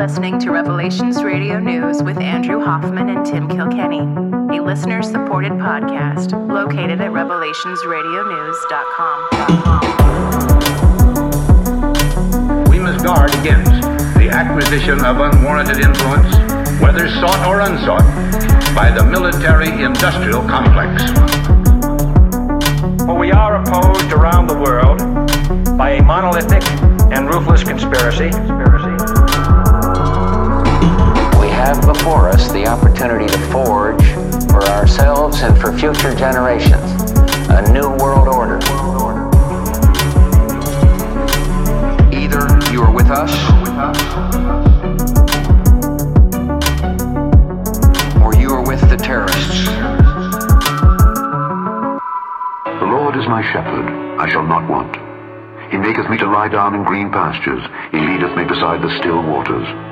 listening to Revelations Radio News with Andrew Hoffman and Tim Kilkenny, a listener supported podcast located at revelationsradionews.com. We must guard against the acquisition of unwarranted influence, whether sought or unsought, by the military industrial complex. For we are opposed around the world by a monolithic and ruthless conspiracy. Have before us the opportunity to forge for ourselves and for future generations a new world order. Either you are with us or you are with the terrorists. The Lord is my shepherd, I shall not want. He maketh me to lie down in green pastures. He leadeth me beside the still waters.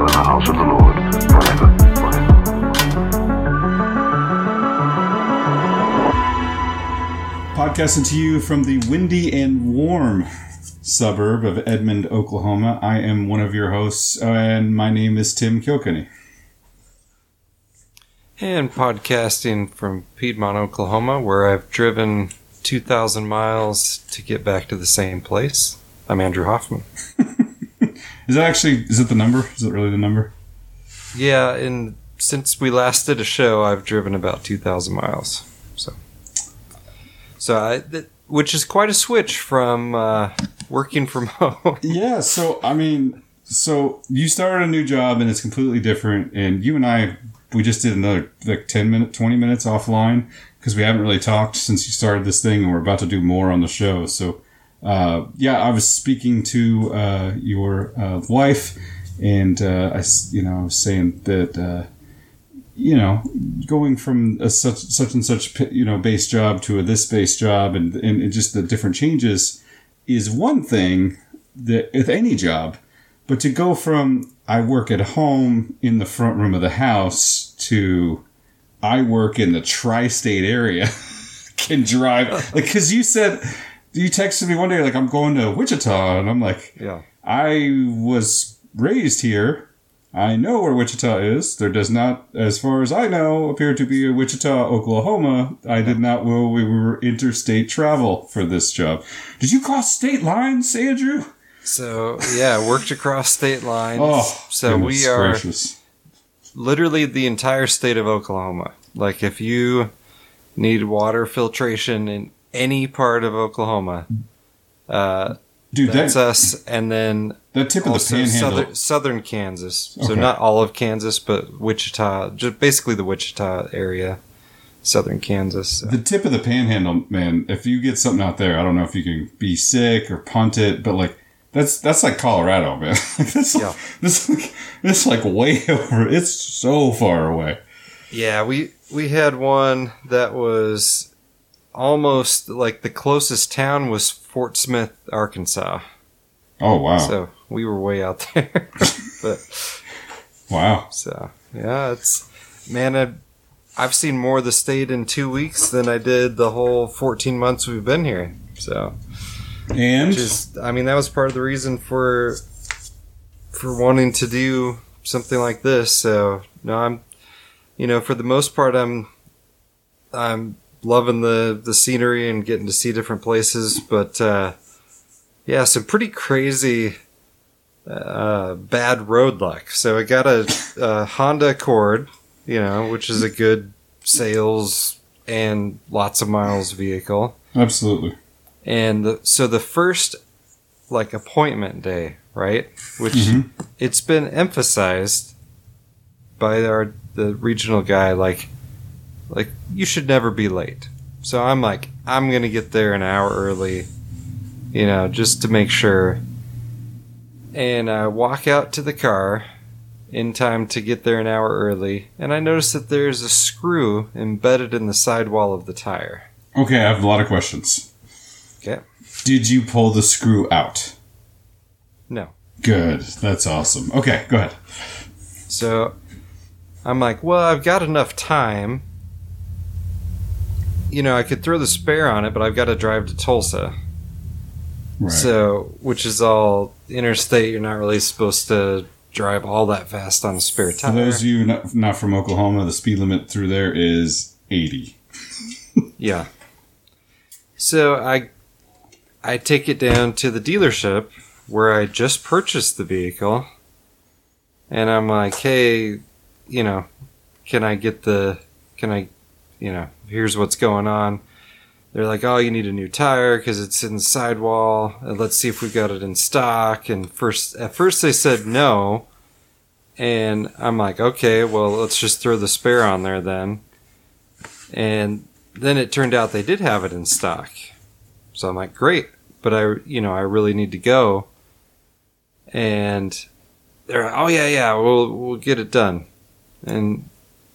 dwell in the house of the Lord forever. forever. Podcasting to you from the windy and warm suburb of Edmond, Oklahoma. I am one of your hosts, and my name is Tim Kilkenny. And podcasting from Piedmont, Oklahoma, where I've driven 2,000 miles to get back to the same place. I'm Andrew Hoffman. Is that actually, is it the number? Is it really the number? Yeah, and since we last did a show, I've driven about 2,000 miles. So, so I, th- which is quite a switch from uh, working from home. Yeah, so, I mean, so you started a new job and it's completely different, and you and I, we just did another, like, 10 minute, 20 minutes offline, because we haven't really talked since you started this thing, and we're about to do more on the show, so, uh, yeah, I was speaking to uh, your uh, wife, and uh, I, you know, I was saying that, uh, you know, going from a such such and such you know base job to a this base job, and and just the different changes is one thing that with any job, but to go from I work at home in the front room of the house to I work in the tri-state area can drive like because you said you texted me one day like I'm going to Wichita and I'm like yeah. I was raised here. I know where Wichita is. There does not, as far as I know, appear to be a Wichita, Oklahoma. I did not know we were interstate travel for this job. Did you cross state lines, Andrew? So, yeah, worked across state lines. Oh, so we are gracious. literally the entire state of Oklahoma. Like if you need water filtration in any part of Oklahoma, uh, Dude, that's that, us. And then that tip of the panhandle. southern, southern Kansas. So not all of Kansas, but Wichita, just basically the Wichita area, southern Kansas. The tip of the panhandle, man. If you get something out there, I don't know if you can be sick or punt it, but like that's that's like Colorado, man. like that's Yeah. like, this like this like way over. It's so far away. Yeah, we we had one that was almost like the closest town was Fort Smith, Arkansas. Oh wow, So we were way out there. but wow. so yeah, it's man, I, I've seen more of the state in two weeks than I did the whole 14 months we've been here. So And which is, I mean, that was part of the reason for for wanting to do something like this. So no, I'm, you know, for the most part, I'm I'm loving the the scenery and getting to see different places. But uh, yeah, some pretty crazy uh, bad road luck. So I got a, a Honda Accord, you know, which is a good sales and lots of miles vehicle. absolutely. And the, so the first like appointment day, right? Which it's been emphasized by our the regional guy like like you should never be late. So I'm like I'm going to get there an hour early, you know, just to make sure. And I walk out to the car in time to get there an hour early, and I notice that there's a screw embedded in the sidewall of the tire. Okay, I have a lot of questions. Okay. Did you pull the screw out? No. Good. That's awesome. Okay, go ahead. So I'm like, well, I've got enough time. You know, I could throw the spare on it, but I've got to drive to Tulsa. Right. So, which is all interstate. You're not really supposed to drive all that fast on a spare tire. For those of you not, not from Oklahoma, the speed limit through there is 80. Yeah. So I I take it down to the dealership where I just purchased the vehicle and I'm like, "Hey, you know, can I get the can I, you know, here's what's going on." They're like, "Oh, you need a new tire because it's in the sidewall. Uh, let's see if we got it in stock." And first at first they said no. And I'm like, "Okay, well, let's just throw the spare on there then." And then it turned out they did have it in stock. So I'm like, great, but I, you know, I really need to go. And they're, like, oh yeah, yeah, we'll we'll get it done. And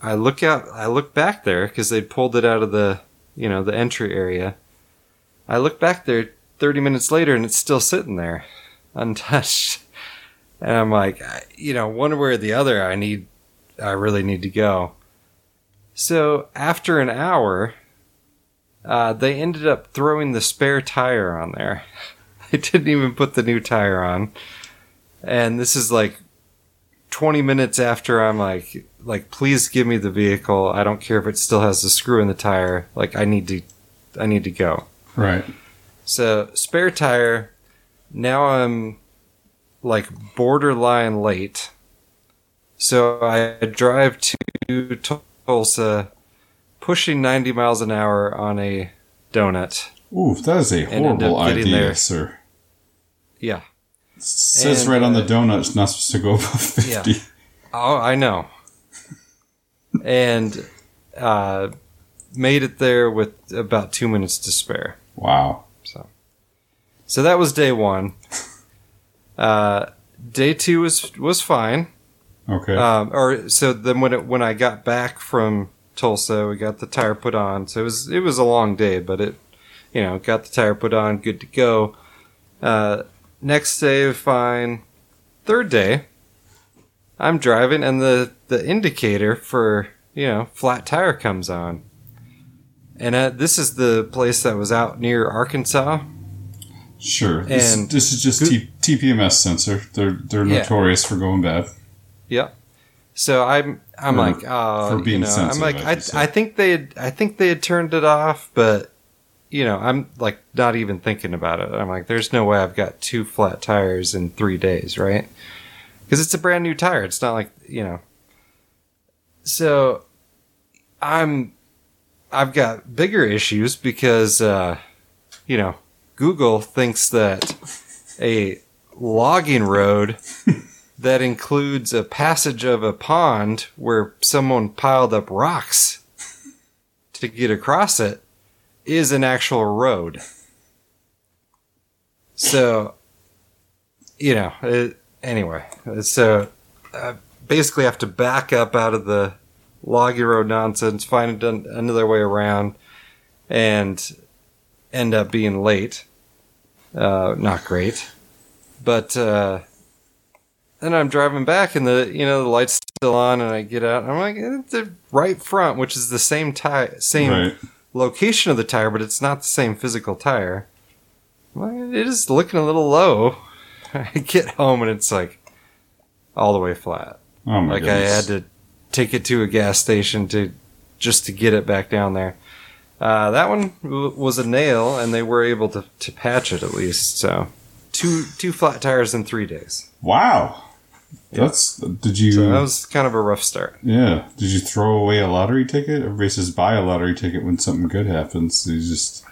I look out, I look back there because they pulled it out of the, you know, the entry area. I look back there 30 minutes later and it's still sitting there, untouched. And I'm like, you know, one way or the other, I need, I really need to go. So after an hour, uh, they ended up throwing the spare tire on there. They didn't even put the new tire on. And this is like 20 minutes after I'm like, like, please give me the vehicle. I don't care if it still has the screw in the tire. Like, I need to, I need to go. Right. So spare tire. Now I'm like borderline late. So I drive to Tulsa, pushing 90 miles an hour on a donut. Ooh, that is a horrible idea, there. sir. Yeah. It says And, right on the uh, donut it's not supposed to go above 50. Yeah. Oh, I know. and uh, made it there with about two minutes to spare. Wow. So, so that was day one. Uh, day two was was fine. Okay. Um, or so then when it when I got back from Tulsa, we got the tire put on. So it was it was a long day, but it you know got the tire put on, good to go. Uh, next day, fine. Third day, I'm driving, and the the indicator for you know flat tire comes on. And uh, this is the place that was out near Arkansas. sure. This, and- this is just T- TPMS sensor. They're they're Yeah. notorious for going bad. Yep. So I'm I'm For- like uh for being you know, I'm like I I. I think they had I think they had turned it off, but you know I'm like not even thinking about it. I'm like, there's no way I've got two flat tires in three days, right? Because it's a brand new tire. It's not like you know. So I'm I've got bigger issues because uh, you know Google thinks that a logging road that includes a passage of a pond where someone piled up rocks to get across it is an actual road. So, you know, it, anyway, so I basically have to back up out of the loggy road nonsense, find another way around, and end up being late. Uh, not great. But, uh, then I'm driving back and the you know the light's still on and I get out and I'm like eh, the right front which is the same tire same Right. Location of the tire but it's not the same physical tire. It is looking a little low. I get home and it's like all the way flat. Oh my like goodness. I had to take it to a gas station to just to get it back down there. Uh, that one w- was a nail, and they were able to, to patch it at least. So, two two flat tires in three days. Wow. That's did you So that was kind of a rough start. Yeah. Did you throw away a lottery ticket? Everybody says buy a lottery ticket when something good happens. So you just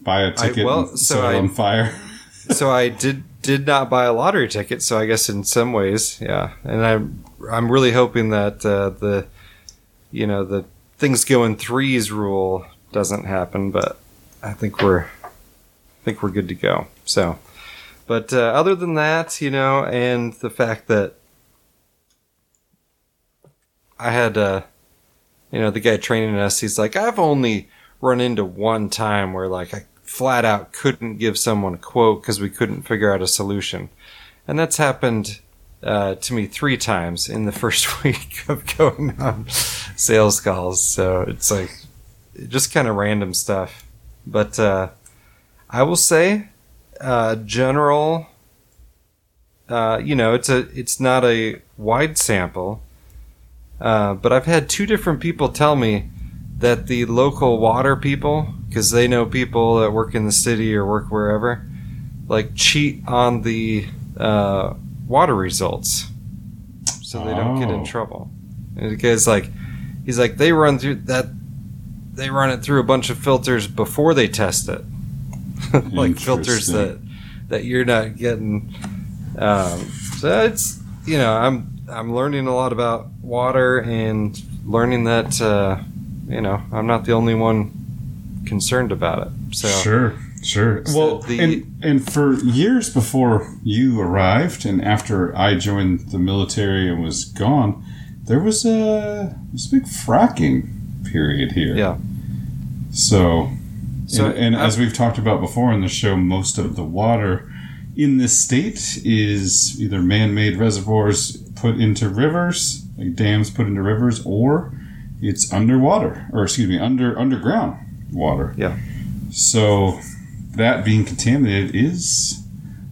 buy a ticket well, and so I- on fire. so I did did not buy a lottery ticket. So I guess in some ways, yeah. And I'm I'm really hoping that uh, the you know the things go in threes rule doesn't happen, but I think we're I think we're good to go. So, but uh, other than that, you know, and the fact that I had, uh, you know, the guy training us. He's like, I've only run into one time where like I flat out couldn't give someone a quote because we couldn't figure out a solution, and that's happened uh, to me three times in the first week of going on sales calls. So it's like just kind of random stuff. But uh, I will say, uh, general. Uh, you know, it's a it's not a wide sample, uh, but I've had two different people tell me that the local water people, because they know people that work in the city or work wherever, like cheat on the uh, water results, so they don't get in Oh. trouble. And the guy's like, he's like, they run through that, they run it through a bunch of filters before they test it, like filters that that you're not getting. Um, so it's you know I'm I'm learning a lot about water and learning that uh, you know I'm not the only one concerned about it. So Sure, sure. So well, the- and and for years before you arrived, and after I joined the military and was gone, there was a this big fracking period here. yeah, So, So and, and as we've talked about before in the show, most of the water in this state is either man-made reservoirs put into rivers, like dams put into rivers, or it's underwater, or excuse me, under underground water. Yeah. So that being contaminated is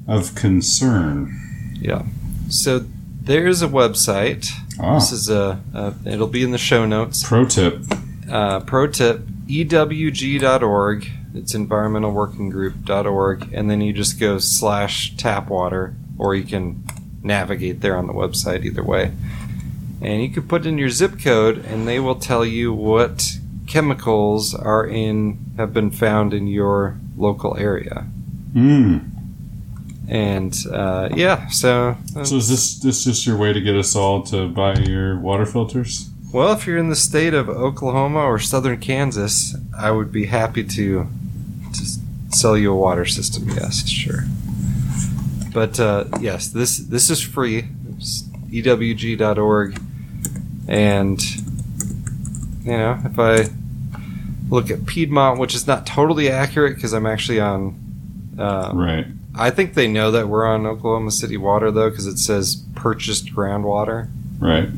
of concern. yeah. So there's a website. Ah, This is a, a it'll be in the show notes. pro tip. Uh, pro tip ewg.org it's environmentalworkinggroup.org and then you just go slash tap water or you can navigate there on the website either way and you can put in your zip code and they will tell you what chemicals are in have been found in your local area Mm. and uh, yeah so uh, So is this this just your way to get us all to buy your water filters? Well, if you're in the state of Oklahoma or southern Kansas, I would be happy to to sell you a water system. Yes, sure. But uh, yes, this this is free. It's ewg.org, and you know if I look at Piedmont, which is not totally accurate because I'm actually on. Uh, Right. I think they know that we're on Oklahoma City water though, because it says purchased groundwater. Right.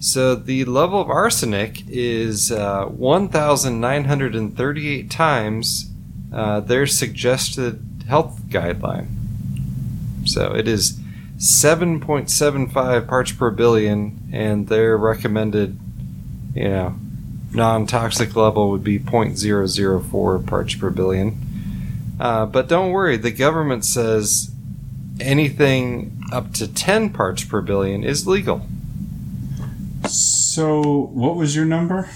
So the level of arsenic is uh, 1,938 times uh, their suggested health guideline. So it is 7.75 parts per billion, and their recommended, you know, non-toxic level would be 0.004 parts per billion. Uh, but don't worry, the government says anything up to 10 parts per billion is legal. So, what was your number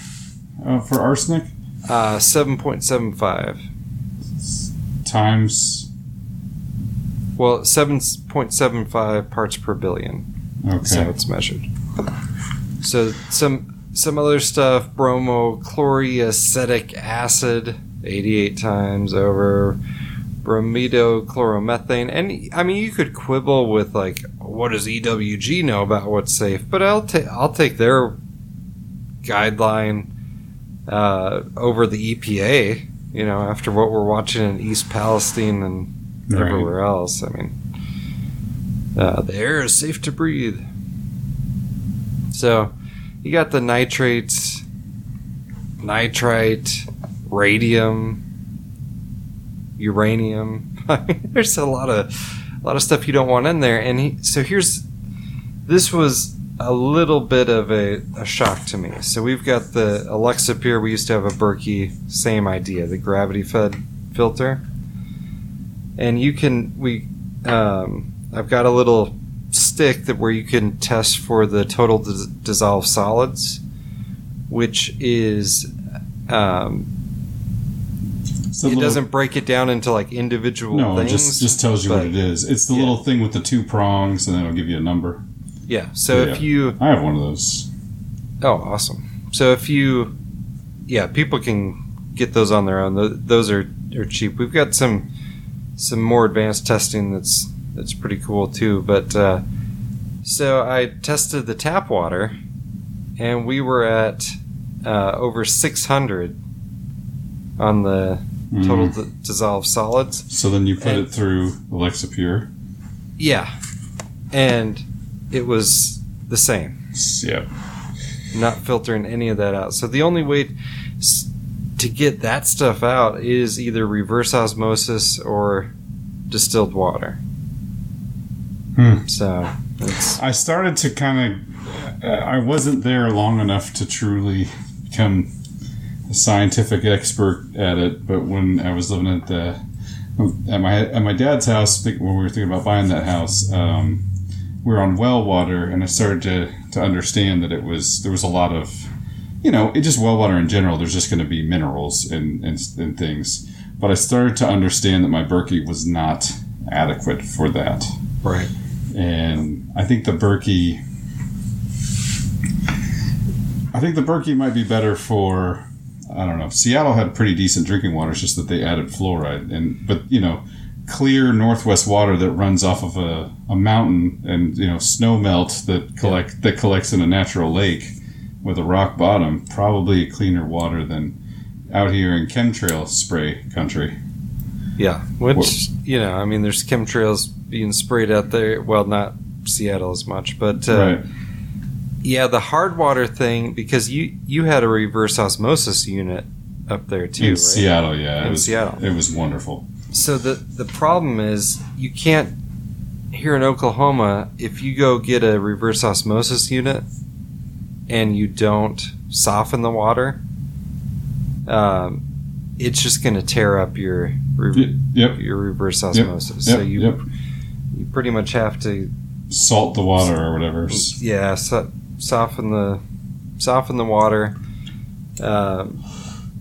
uh, for arsenic? Uh, 7.75. Times. Well, 7.75 parts per billion. Okay. it's measured. So some some other stuff, bromochloroacetic acid, 88 times over, bromodichloromethane. And I mean, you could quibble with like, what does EWG know about what's safe? But I'll take I'll take their guideline uh, over the EPA. You know, after what we're watching in East Palestine and Right. everywhere else. I mean, uh, the air is safe to breathe. So, you got the nitrates, nitrite, radium, uranium. I mean, there's a lot of a lot of stuff you don't want in there. And he, so here's this was a little bit of a, a shock to me. So we've got the Alexa Pure. We used to have a Berkey, same idea, the gravity fed filter and you can we um, I've got a little stick that where you can test for the total dis- dissolved solids, which is um, it little- doesn't break it down into like individual No, it things. just just tells you but- what it is. It's the yeah. little thing with the two prongs, and then it'll give you a number. Yeah. So Yeah. if you I have one of those. oh awesome. So if you yeah people can get those on their own. Those are are cheap. We've got some some more advanced testing that's that's pretty cool too. But uh, so I tested the tap water, and we were at uh, over 600 on the total Mm. d- dissolved solids. So then you put And- it through Alexa Pure. Yeah, and it was the same. Yeah. not filtering any of that out. So the only way to get that stuff out is either reverse osmosis or distilled water. Hmm. So I started to kind of. I wasn't there long enough to truly become a scientific expert at it, but when I was living at the at my at my dad's house when we were thinking about buying that house, um, we were on well water, and I started to to understand that it was there was a lot of, you know, it just well water in general. There's just going to be minerals and, and and things, but I started to understand that my Berkey was not adequate for that right. and I think the Berkey. I think the Berkey might be better for. I don't know. Seattle had pretty decent drinking water. It's just that they added fluoride, and but you know, clear Northwest water that runs off of a, a mountain, and you know, snow melt that collect that collects in a natural lake with a rock bottom. Probably cleaner water than out here in chemtrail spray country. Yeah, which you know, I mean, there's chemtrails being sprayed out there. Well, not Seattle as much, but uh, right. yeah, the hard water thing because you you had a reverse osmosis unit up there too, In right? Seattle, yeah, In it was Seattle. It was wonderful. So the the problem is you can't here in Oklahoma if you go get a reverse osmosis unit and you don't soften the water, um, it's just going to tear up your re- Yep. your reverse osmosis. so Yep, you yep. you pretty much have to salt the water or whatever. yeah so, soften the soften the water, um,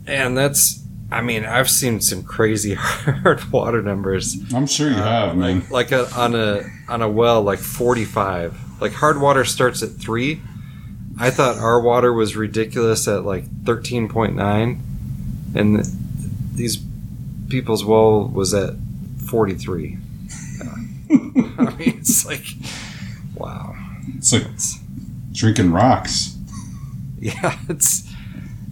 and that's. I mean, I've seen some crazy hard water numbers. I'm sure you uh, have, man. like a, on a on a well like 45 like hard water starts at 3 i thought our water was ridiculous at like 13.9 and th- these people's well was at 43 uh, i mean it's like wow It's like drinking rocks. yeah it's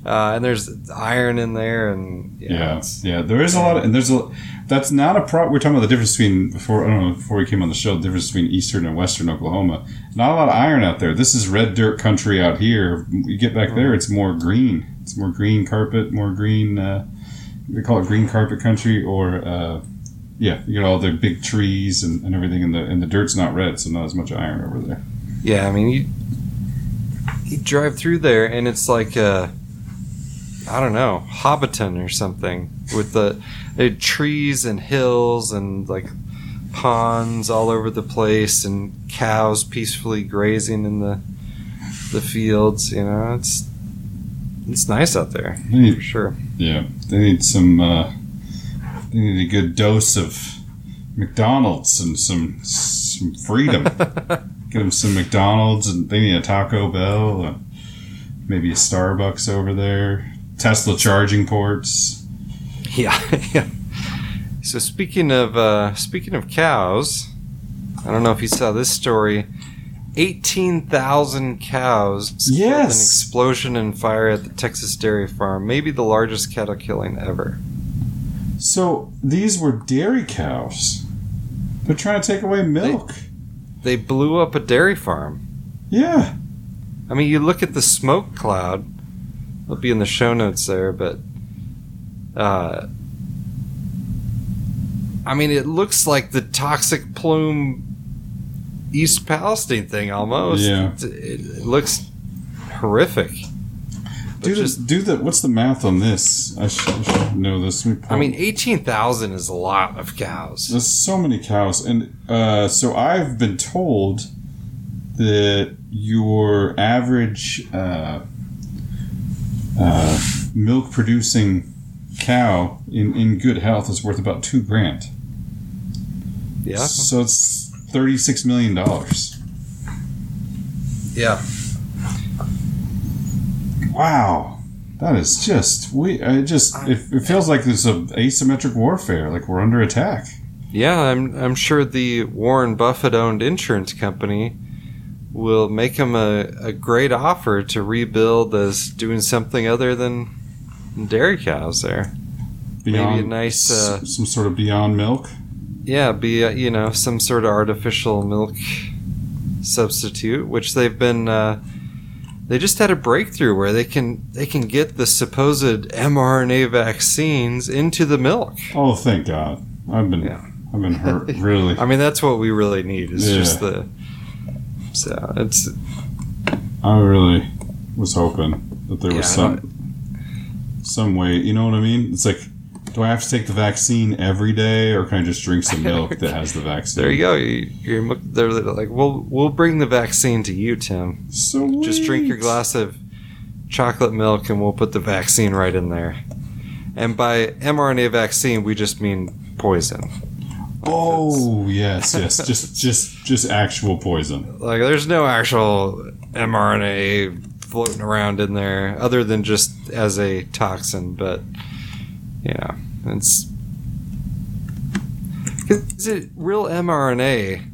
uh, and there's iron in there and yeah, Yeah, yeah. There is a lot, of, and there's a. That's not a pro. We're talking about the difference between before. I don't know before we came on the show. The difference between eastern and western Oklahoma. Not a lot of iron out there. This is red dirt country out here. You get back there, it's more green. It's more green carpet, more green. Uh, they call it green carpet country, or uh, yeah, you get all the big trees and, and everything, and the and the dirt's not red, so not as much iron over there. Yeah, I mean, you you drive through there and it's like uh, I don't know, Hobbiton or something with the, trees and hills and like ponds all over the place and cows peacefully grazing in the the fields. You know, it's it's nice out there They for sure. Yeah, they need some. Uh, they need a good dose of McDonald's and some some freedom. Get them some McDonald's and they need a Taco Bell, uh, maybe a Starbucks over there. Tesla charging ports. Yeah, yeah. So speaking of uh, speaking of cows, I don't know if you saw this story. Eighteen thousand cows in an Yes. explosion and fire at the Texas dairy farm. Maybe the largest cattle killing ever. So these were dairy cows. They're trying to take away milk. They blew up a dairy farm. yeah. I mean, you look at the smoke cloud. It'll be in the show notes there, but uh, I mean, it looks like the toxic plume East Palestine thing almost. Yeah. it, it looks horrific. Do just, the, do the what's the math on this? I should, I should know this. Me I mean, eighteen thousand is a lot of cows. There's so many cows, and uh, so I've been told that your average uh, uh, milk producing cow in, in good health is worth about two grand. Yeah, So it's thirty six million dollars. yeah. Wow. That is just we. I just it, it feels like there's a asymmetric warfare. Like we're under attack. Yeah, I'm I'm sure the Warren Buffett owned insurance company will make him a, a great offer to rebuild as doing something other than dairy cows there. Beyond a nice, uh, some sort of beyond milk. Yeah, be uh, you know some sort of artificial milk substitute, which they've been. Uh, they just had a breakthrough where they can they can get the supposed mRNA vaccines into the milk. Oh, thank God! I've been Yeah. I've been hurt really. I mean, that's what we really need. Is Yeah. just the. So it's I really was hoping that there was Yeah, some some way. You know what I mean? It's like, do I have to take the vaccine every day, or can I just drink some milk that has the vaccine? there you go. You, you're mo- they're like, we'll we'll bring the vaccine to you, Tim. So Just drink your glass of chocolate milk, and we'll put the vaccine right in there. And by mRNA vaccine, we just mean poison. Oh yes, yes. just just just actual poison. Like, there's no actual mRNA floating around in there other than just as a toxin, but, you know, it's. Is it real mRNA?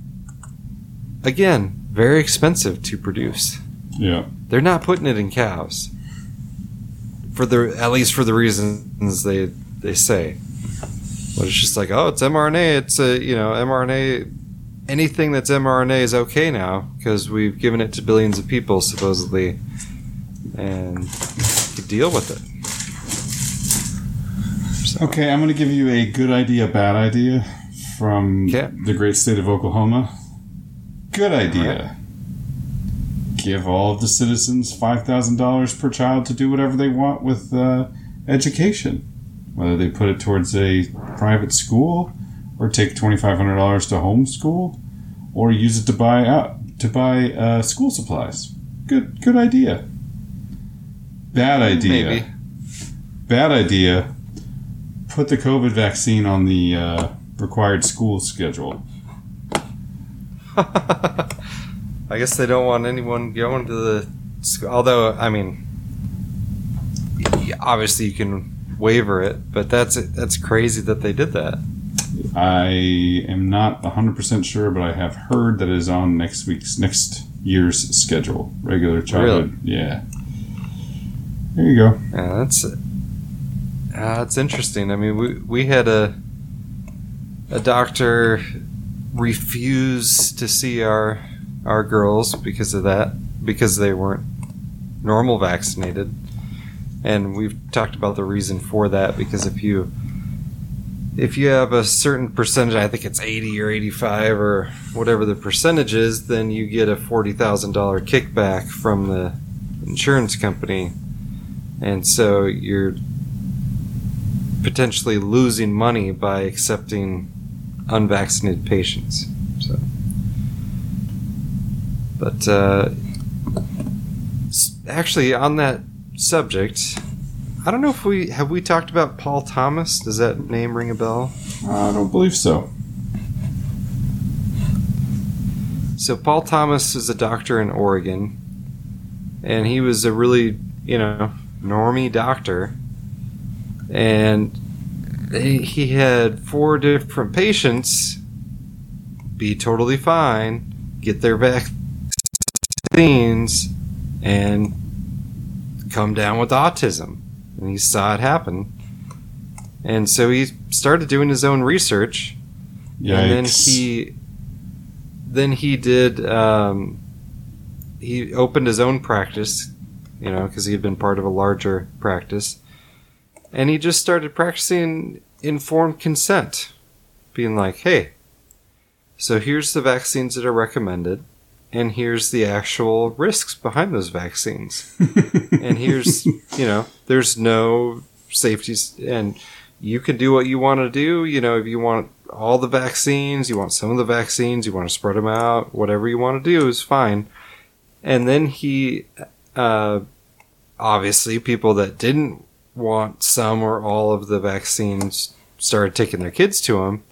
Again, very expensive to produce. Yeah. They're not putting it in cows. For the at least for the reasons they they say. But it's just like, oh, it's mRNA. It's a you know mRNA. Anything that's mRNA is okay now because we've given it to billions of people supposedly, and you deal with it. Okay, I'm going to give you a good idea, bad idea from Okay. the great state of Oklahoma. Good idea. Give all of the citizens $5,000 per child to do whatever they want with uh, education. Whether they put it towards a private school or take $2,500 to homeschool or use it to buy out to buy uh, school supplies. Good good idea. Bad idea. Maybe. Bad idea. Put the COVID vaccine on the uh, required school schedule. I guess they don't want anyone going to the. sc- Although, I mean, obviously you can waiver it, but that's that's crazy that they did that. I am not 100% sure, but I have heard that it is on next week's, next year's schedule. Regular childhood. Yeah. There you go. Yeah, that's uh, that's interesting. I mean, we we had a a doctor refuse to see our our girls because of that because they weren't normal vaccinated, and we've talked about the reason for that because if you if you have a certain percentage, I think it's 80 or 85 or whatever the percentage is, then you get a $40,000 kickback from the insurance company and so you're potentially losing money by accepting unvaccinated patients. So, but uh, actually, on that subject, I don't know if we have we talked about Paul Thomas. Does that name ring a bell? I don't believe so. So Paul Thomas is a doctor in Oregon, and he was a really, you know, normie doctor, and he had four different patients be totally fine, get their vaccines, and come down with autism, and he saw it happen, and so he started doing his own research. Yikes. and then he then he did um, he opened his own practice you know because he had been part of a larger practice. And he just started practicing informed consent. Being like hey so here's the vaccines that are recommended and here's the actual risks behind those vaccines. And here's you know there's no safeties and you can do what you want to do. You know if you want all the vaccines you want some of the vaccines you want to spread them out whatever you want to do is fine. And then he uh, obviously people that didn't want some or all of the vaccines started taking their kids to him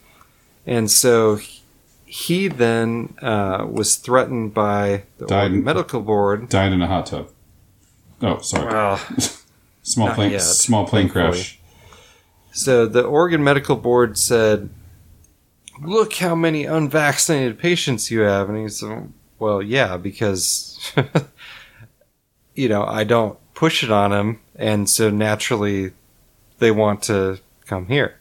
and so he then uh, was threatened by the Died Oregon medical board Died in a hot tub. Oh, sorry. well small plane. yet, small plane thankfully. crash. So the Oregon Medical Board said, "Look how many unvaccinated patients you have," and he's, well, yeah, because you know I don't push it on them, and so naturally they want to come here.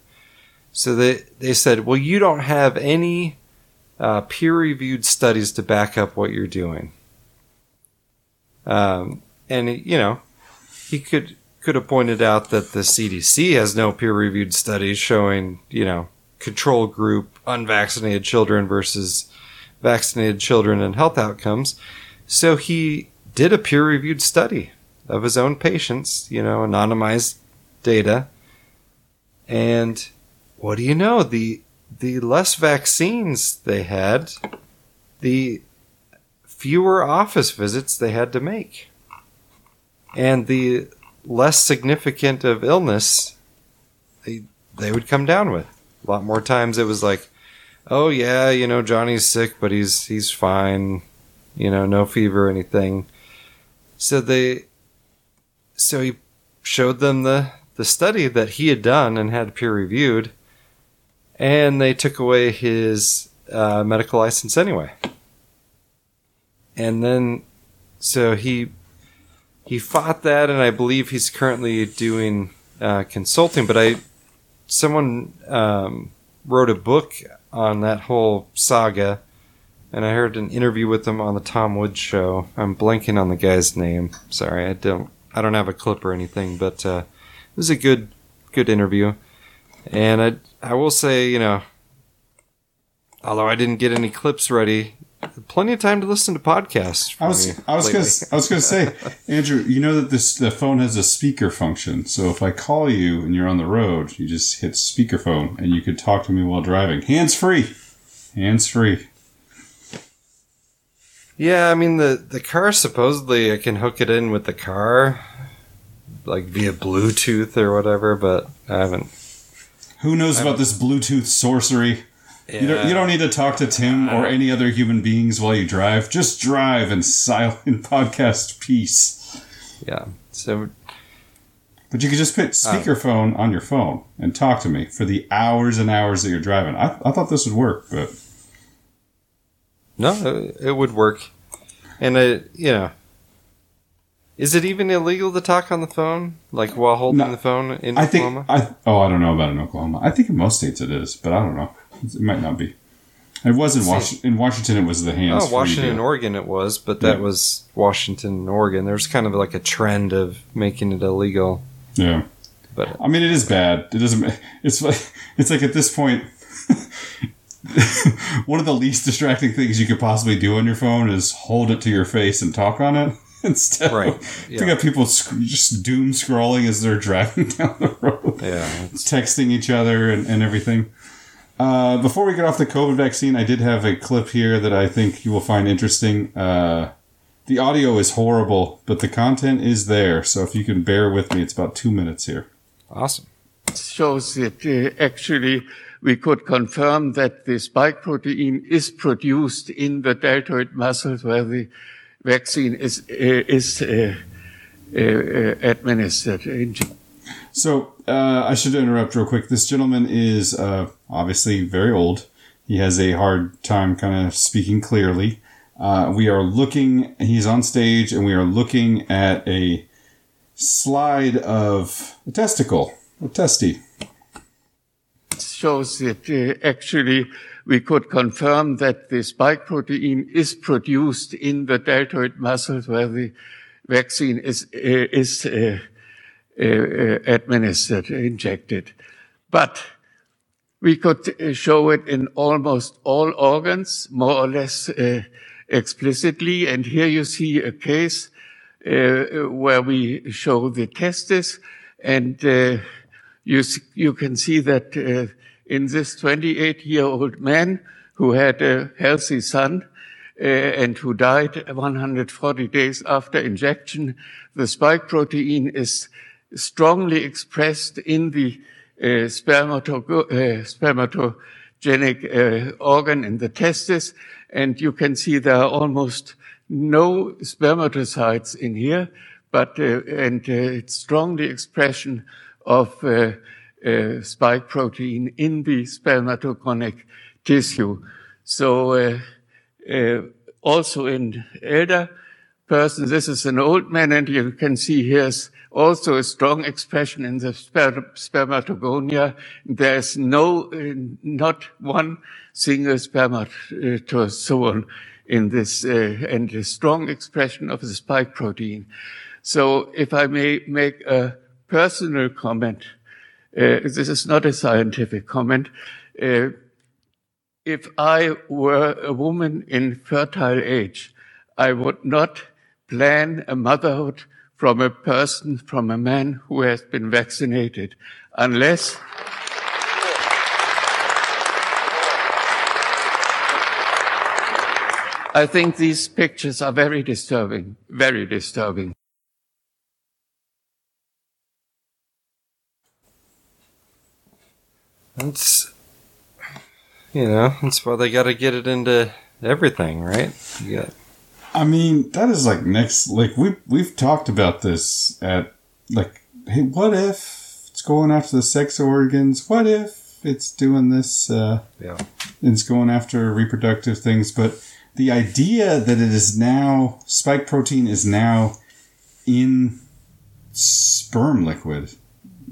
So they they said, well, you don't have any uh, peer reviewed studies to back up what you're doing. Um, and you know, he could could have pointed out that the CDC has no peer reviewed studies showing you know control group unvaccinated children versus vaccinated children and health outcomes. So he did a peer reviewed study of his own patients, you know, anonymized data. And what do you know? The the less vaccines they had, the fewer office visits they had to make. And the less significant of illness they they would come down with. A lot more times it was like, oh yeah, you know, Johnny's sick, but he's he's fine, you know, no fever or anything. So they so he showed them the the study that he had done and had peer reviewed, and they took away his uh, medical license anyway. And then, so he he fought that, and I believe he's currently doing uh, consulting. But I, someone um, wrote a book on that whole saga, and I heard an interview with him on the Tom Woods show. I'm blanking on the guy's name. Sorry, I don't I don't have a clip or anything, but uh, it was a good good interview. And I I will say, you know, although I didn't get any clips ready, plenty of time to listen to podcasts. I was I was gonna I was gonna say, Andrew, you know that this the phone has a speaker function. So if I call you and you're on the road, you just hit speakerphone and you could talk to me while driving, hands free, hands free. Yeah, I mean the the car supposedly I can hook it in with the car, like via Bluetooth or whatever, but I haven't. Who knows about this Bluetooth sorcery? You, don't, you don't need to talk to Tim or any other human beings while you drive. Just drive in silent podcast peace. Yeah. So, But you could just put ah. speakerphone on your phone and talk to me for the hours and hours that you're driving. I, I thought this would work, but no, it, it would work, and it you know. Is it even illegal to talk on the phone, like while holding No. the phone in I think Oklahoma? I oh I don't know about in Oklahoma. I think in most states it is, but I don't know. It might not be. It was in Washington. In Washington, it was the hands. Oh, Washington and Oregon it was, but that Yeah. was Washington and Oregon. There's kind of like a trend of making it illegal. Yeah, But I mean it is bad. It doesn't. It's like it's like at this one of the least distracting things you could possibly do on your phone is hold it to your face and talk on it instead. Right, Of, yeah. You got people sc- just doom scrolling as they're driving down the road. yeah, it's- texting each other and, and everything. Uh, before we get off the COVID vaccine, I did have a clip here that I think you will find interesting. Uh, the audio is horrible, but the content is there. So if you can bear with me, it's about two minutes here. awesome. shows that uh, actually we could confirm that the spike protein is produced in the deltoid muscles where the vaccine is uh, is uh, uh, uh, administered. So uh, I should interrupt real quick. This gentleman is uh, obviously very old. He has a hard time kind of speaking clearly. Uh, we are looking. He's on stage, and we are looking at a slide of a testicle, a testy. shows that uh, actually we could confirm that the spike protein is produced in the deltoid muscles where the vaccine is uh, is uh, uh, uh, administered, injected. But we could uh, show it in almost all organs, more or less uh, explicitly. And here you see a case uh, where we show the testis, and uh, you you can see that in this 28 year old man who had a healthy son uh, and who died 140 days after injection, the spike protein is strongly expressed in the uh, spermato- uh, spermatogenic organ in the testis, and you can see there are almost no spermatocytes in here, but and it's strongly expression of uh, spike protein in the spermatogonic tissue. So uh, uh, also in elder person. This is an old man, and you can see here's also a strong expression in the sper- spermatogonia. There's no, uh, not one single spermatozoon in this, uh, and a strong expression of the spike protein. So if I may make a personal comment, this is not a scientific comment. Uh, if I were a woman in fertile age, I would not plan a motherhood from a person, from a man who has been vaccinated, unless I think these pictures are very disturbing, very disturbing. That's you know that's why they got to get it into everything, right? Yeah. I mean, that is like next. Like we we've talked about this at like, hey, what if it's going after the sex organs? What if it's doing this? Uh, yeah. it's going after reproductive things, but the idea that it is now spike protein is now in sperm liquid,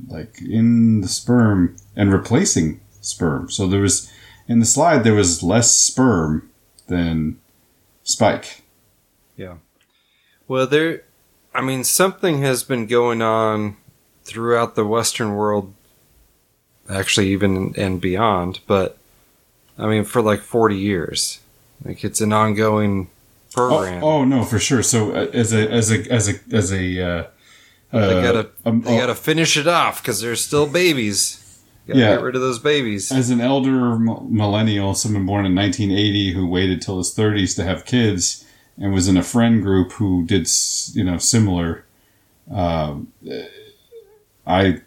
like in the sperm and replacing sperm. So there was in the slide there was less sperm than spike. Yeah. Well, there, I mean, something has been going on throughout the Western world, actually, even and beyond, but I mean, for like 40 years. Like, it's an ongoing Oh, program. oh no, for sure. So uh, as a as a as a as a uh, they uh, gotta, um, they oh, gotta finish it off because there's still babies. Gotta Yeah. get rid of those babies. as an elder millennial, someone born in 1980 who waited till his 30s to have kids and was in a friend group who did, you know, similar. Um, I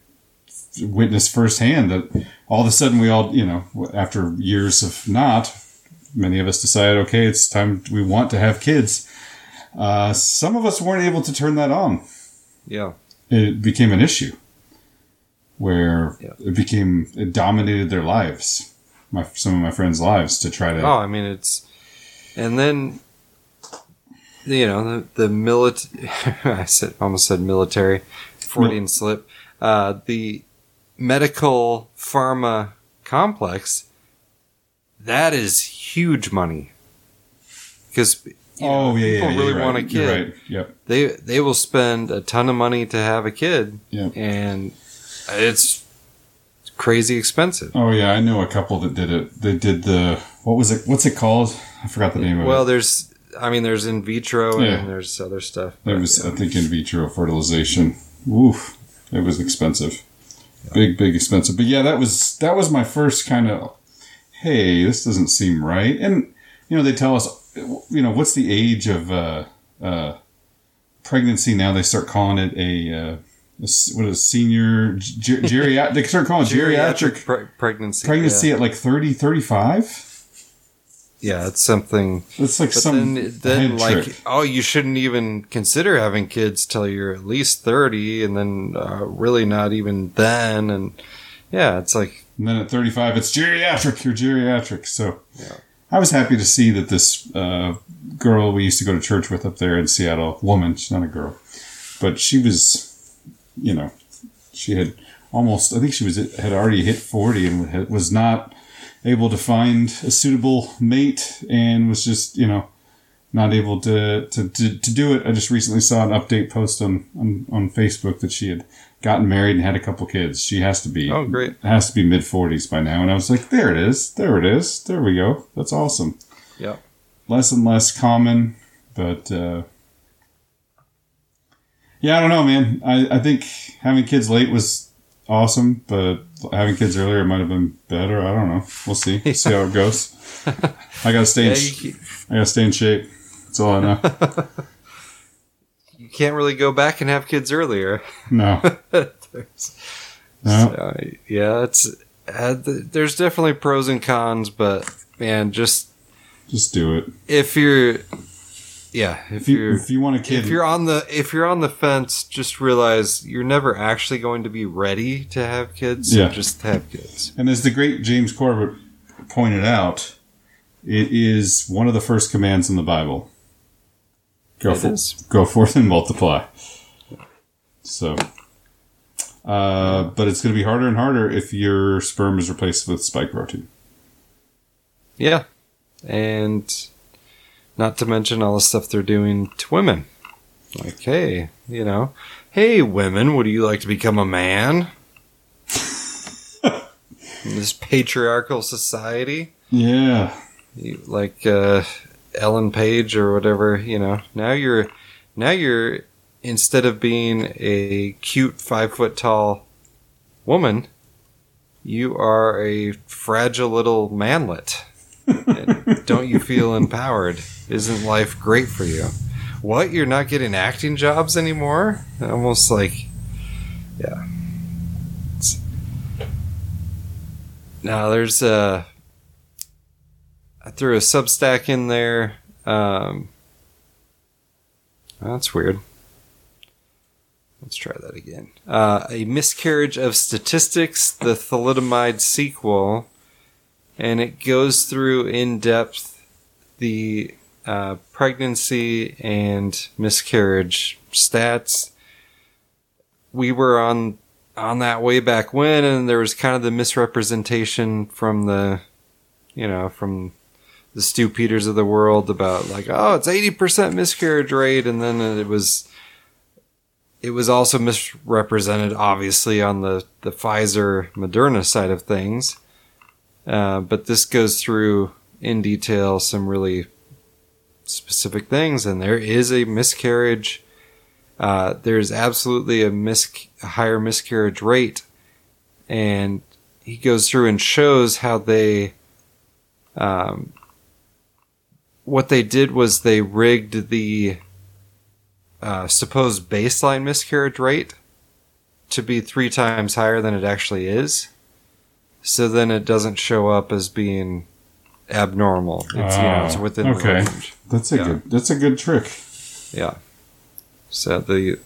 witnessed firsthand that all of a sudden we all, you know, after years of not, many of us decided, okay, it's time we want to have kids. Uh, some of us weren't able to turn that on Yeah. it became an issue where Yeah. it became it dominated their lives my some of my friends lives to try to Oh, I mean, it's, and then, you know, the, the military, I said, almost said military, Freudian slip, uh, the medical pharma complex, that is huge money. Because, oh yeah, yeah, people yeah, really want right. a kid. right. yep they, they will spend a ton of money to have a kid, yep and it's crazy expensive. oh yeah i know a couple that did it they did the what was it what's it called i forgot the name of Well, it Well, there's, I mean, there's in vitro Yeah. and there's other stuff. it was yeah. i think in vitro fertilization Oof, it was expensive big big expensive but yeah that was that was my first kind of hey this doesn't seem right and you know they tell us you know what's the age of uh uh pregnancy now they start calling it a uh a what is senior ger- geriatric they start calling it geriatric pre- pregnancy. pregnancy Yeah. at like 30 35 Yeah, it's something. it's like some then, then like, oh, you shouldn't even consider having kids till you're at least thirty, and then uh, really not even then. And yeah, it's like, And then at 35, it's geriatric. You're geriatric. So I was happy to see that this uh, girl we used to go to church with up there in Seattle, woman, she's not a girl, but she was, you know, she had almost, I think she was had already hit 40 and was not able to find a suitable mate and was just, you know, not able to, to, to, to do it. I just recently saw an update post on, on, on Facebook that she had gotten married and had a couple kids. She has to be Oh, great. has to be mid forties by now. And I was like, there it is, there it is, there we go. That's awesome. yeah, Less and less common, but uh, yeah, I don't know, man. I, I think having kids late was awesome, but having kids earlier might have been better. I don't know. We'll see. See how it goes. I gotta stay. yeah. in sh- I gotta stay in shape. That's all I know. can't really go back and have kids earlier. No, no. uh, yeah, it's uh, there's definitely pros and cons, but man, just Just do it. if you're, yeah, if If you, you're if you want a kid, if you're on the if you're on the fence, just realize you're never actually going to be ready to have kids. so Yeah. just have kids. And as the great James Corbett pointed out, It is one of the first commands in the Bible. Go It for, go forth and multiply. So, uh, but it's going to be harder and harder if your sperm is replaced with spike protein. Yeah. And not to mention all the stuff they're doing to women. Like, hey, you know, hey, women, would you like to become a man? In this patriarchal society, Yeah. you, like uh, Ellen Page or whatever, you know, now you're, now you're, instead of being a cute five foot tall woman, you are a fragile little manlet. Don't you feel empowered? Isn't life great for you? What? You're not getting acting jobs anymore? Almost like, yeah. Now there's uh I threw a Substack in there. Um, that's weird. Let's try that again. Uh, a miscarriage of statistics, the thalidomide sequel, and it goes through in depth the uh, pregnancy and miscarriage stats. We were on on that way back when, and there was kind of the misrepresentation from the, you know, from the Stu Peters of the world about like, oh, it's eighty percent miscarriage rate, and then it was it was also misrepresented, obviously, on the, the Pfizer Moderna side of things. Uh, but this goes through in detail some really specific things, and there is a miscarriage. Uh, there's absolutely a, mis- a higher miscarriage rate, and he goes through and shows how they. Um, what they did was they rigged the uh, supposed baseline miscarriage rate to be three times higher than it actually is. So then it doesn't show up as being abnormal. It's, you know, it's Ah, within okay. the range. That's a Yeah. good. That's a good trick. Yeah. So the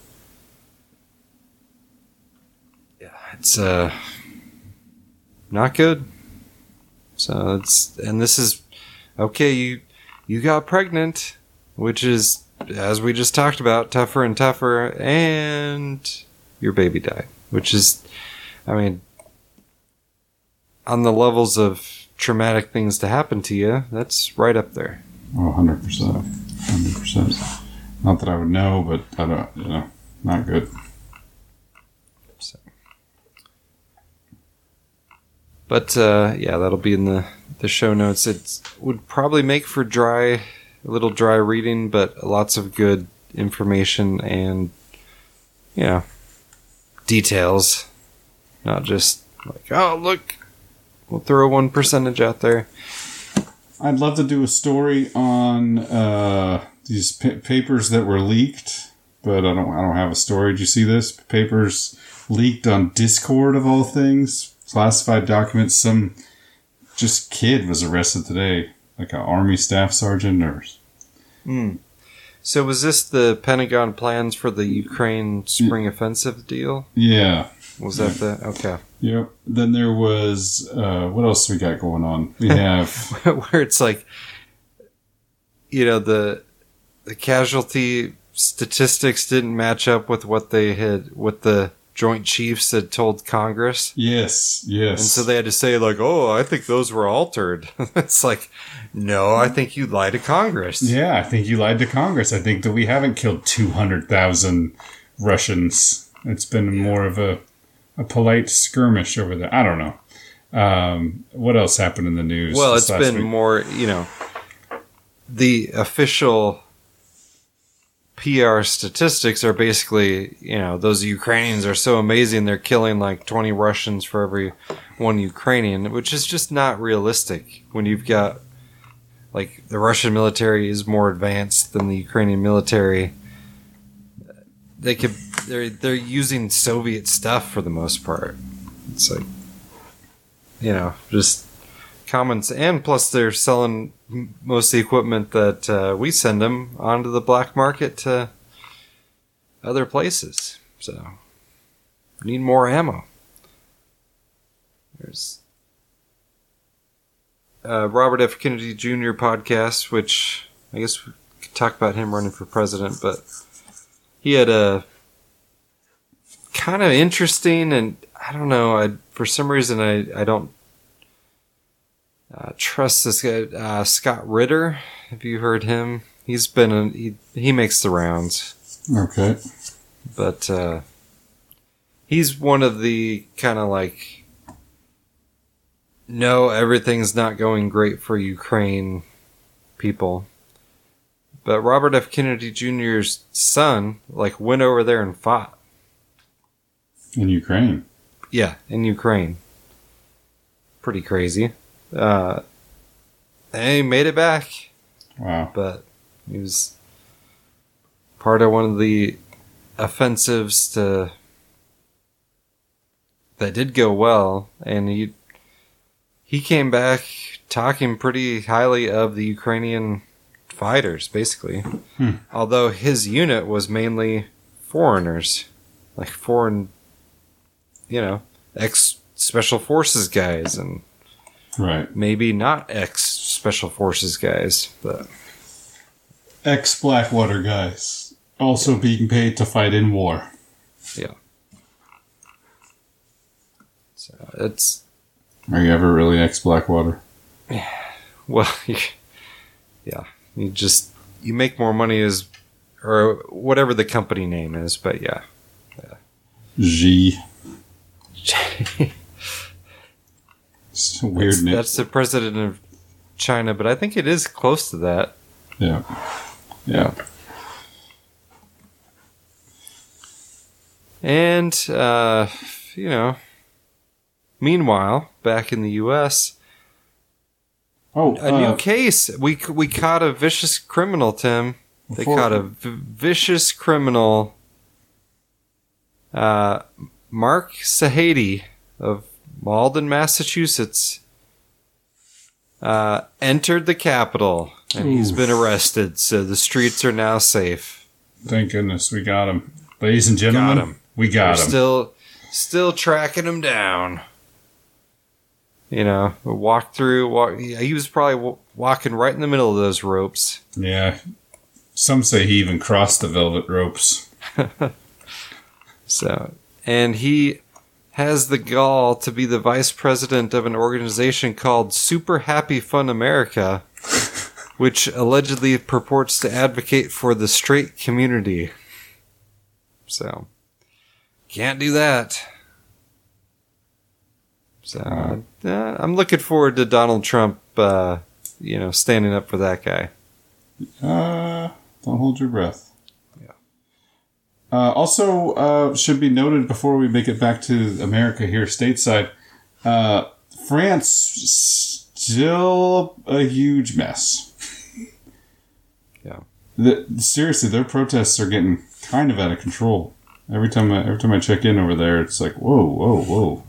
yeah, it's uh not good. So it's and this is okay. You you got pregnant, which is as we just talked about, tougher and tougher, and your baby died, which is, I mean, on the levels of traumatic things to happen to you, that's right up there. Oh, 100 percent. Hundred percent. Not that I would know, but I don't. You know, not good. But uh, yeah, that'll be in the, the show notes. It would probably make for dry, a little dry reading, but lots of good information and know details, not just like oh look, we'll throw one percentage out there. I'd love to do a story on uh, these pa- papers that were leaked, but I don't. I don't have a story. Did you see this? Papers leaked on Discord of all things. Classified documents. Some just kid was arrested today, like an army staff sergeant or So was this the Pentagon plans for the Ukraine spring offensive deal? yeah. Was that the okay? Yep. Then there was uh, what else we got going on? We have where it's like you know the the casualty statistics didn't match up with what they had what the joint chiefs had told congress yes, yes. and so they had to say like oh i think those were altered it's like no i think you lied to congress Yeah, I think you lied to Congress. I think that we haven't killed 200,000 Russians. It's been more of a, a polite skirmish over there. I don't know. Um, what else happened in the news? well it's been week? more you know the official PR statistics are basically, you know, those Ukrainians are so amazing they're killing like 20 Russians for every one Ukrainian, which is just not realistic when you've got like the Russian military is more advanced than the Ukrainian military. They could they're they're using Soviet stuff for the most part. It's like you know, just comments and plus they're selling most of the equipment that uh, we send them onto the black market to other places so need more ammo there's uh, Robert F. Kennedy Jr. podcast, which I guess we could talk about him running for president, but he had a kind of interesting and I don't know. I for some reason I I don't uh, trust this guy uh, Scott Ritter. Have you heard him? He's been a, he he makes the rounds Okay. but uh, he's one of the kind of like no everything's not going great for ukraine people but robert f kennedy jr's son like went over there and fought In Ukraine. yeah in ukraine pretty crazy uh, and he made it back. Wow. but he was part of one of the offensives to that did go well. And he he came back talking pretty highly of the Ukrainian fighters basically. Although his unit was mainly foreigners like foreign you know ex special forces guys and Right. maybe not ex special forces guys but Ex Blackwater guys. Also being paid to fight in war. Yeah. So it's Are you ever really ex Blackwater? well, yeah. You just you make more money as or whatever the company name is, but yeah. yeah. G. It's weird That's, that's the president of China, but I think it is close to that. Yeah. Yeah. And uh, you know, meanwhile, back in the U.S., Oh, a new uh, case. We we caught a vicious criminal, Tim. They Before- caught a v- vicious criminal, uh, Mark Sahady of Malden, Massachusetts, uh, entered the Capitol and he's been arrested. So the streets are now safe. thank goodness we got him. Ladies and gentlemen, Got him. we got We're him. still still tracking him down. You know, walk through. Walk, he was probably w- walking right in the middle of those ropes. yeah. Some say he even crossed the velvet ropes. So, and he has the gall to be the vice president of an organization called Super Happy Fun America, which allegedly purports to advocate for the straight community. So, can't do that. So, uh, I'm looking forward to Donald Trump, uh, you know, standing up for that guy. Uh, don't hold your breath. Uh, also, uh, should be noted before we make it back to America here stateside, uh, France still a huge mess. Yeah. The, seriously, their protests are getting kind of out of control. Every time I every time I check in over there, it's like whoa, whoa, whoa.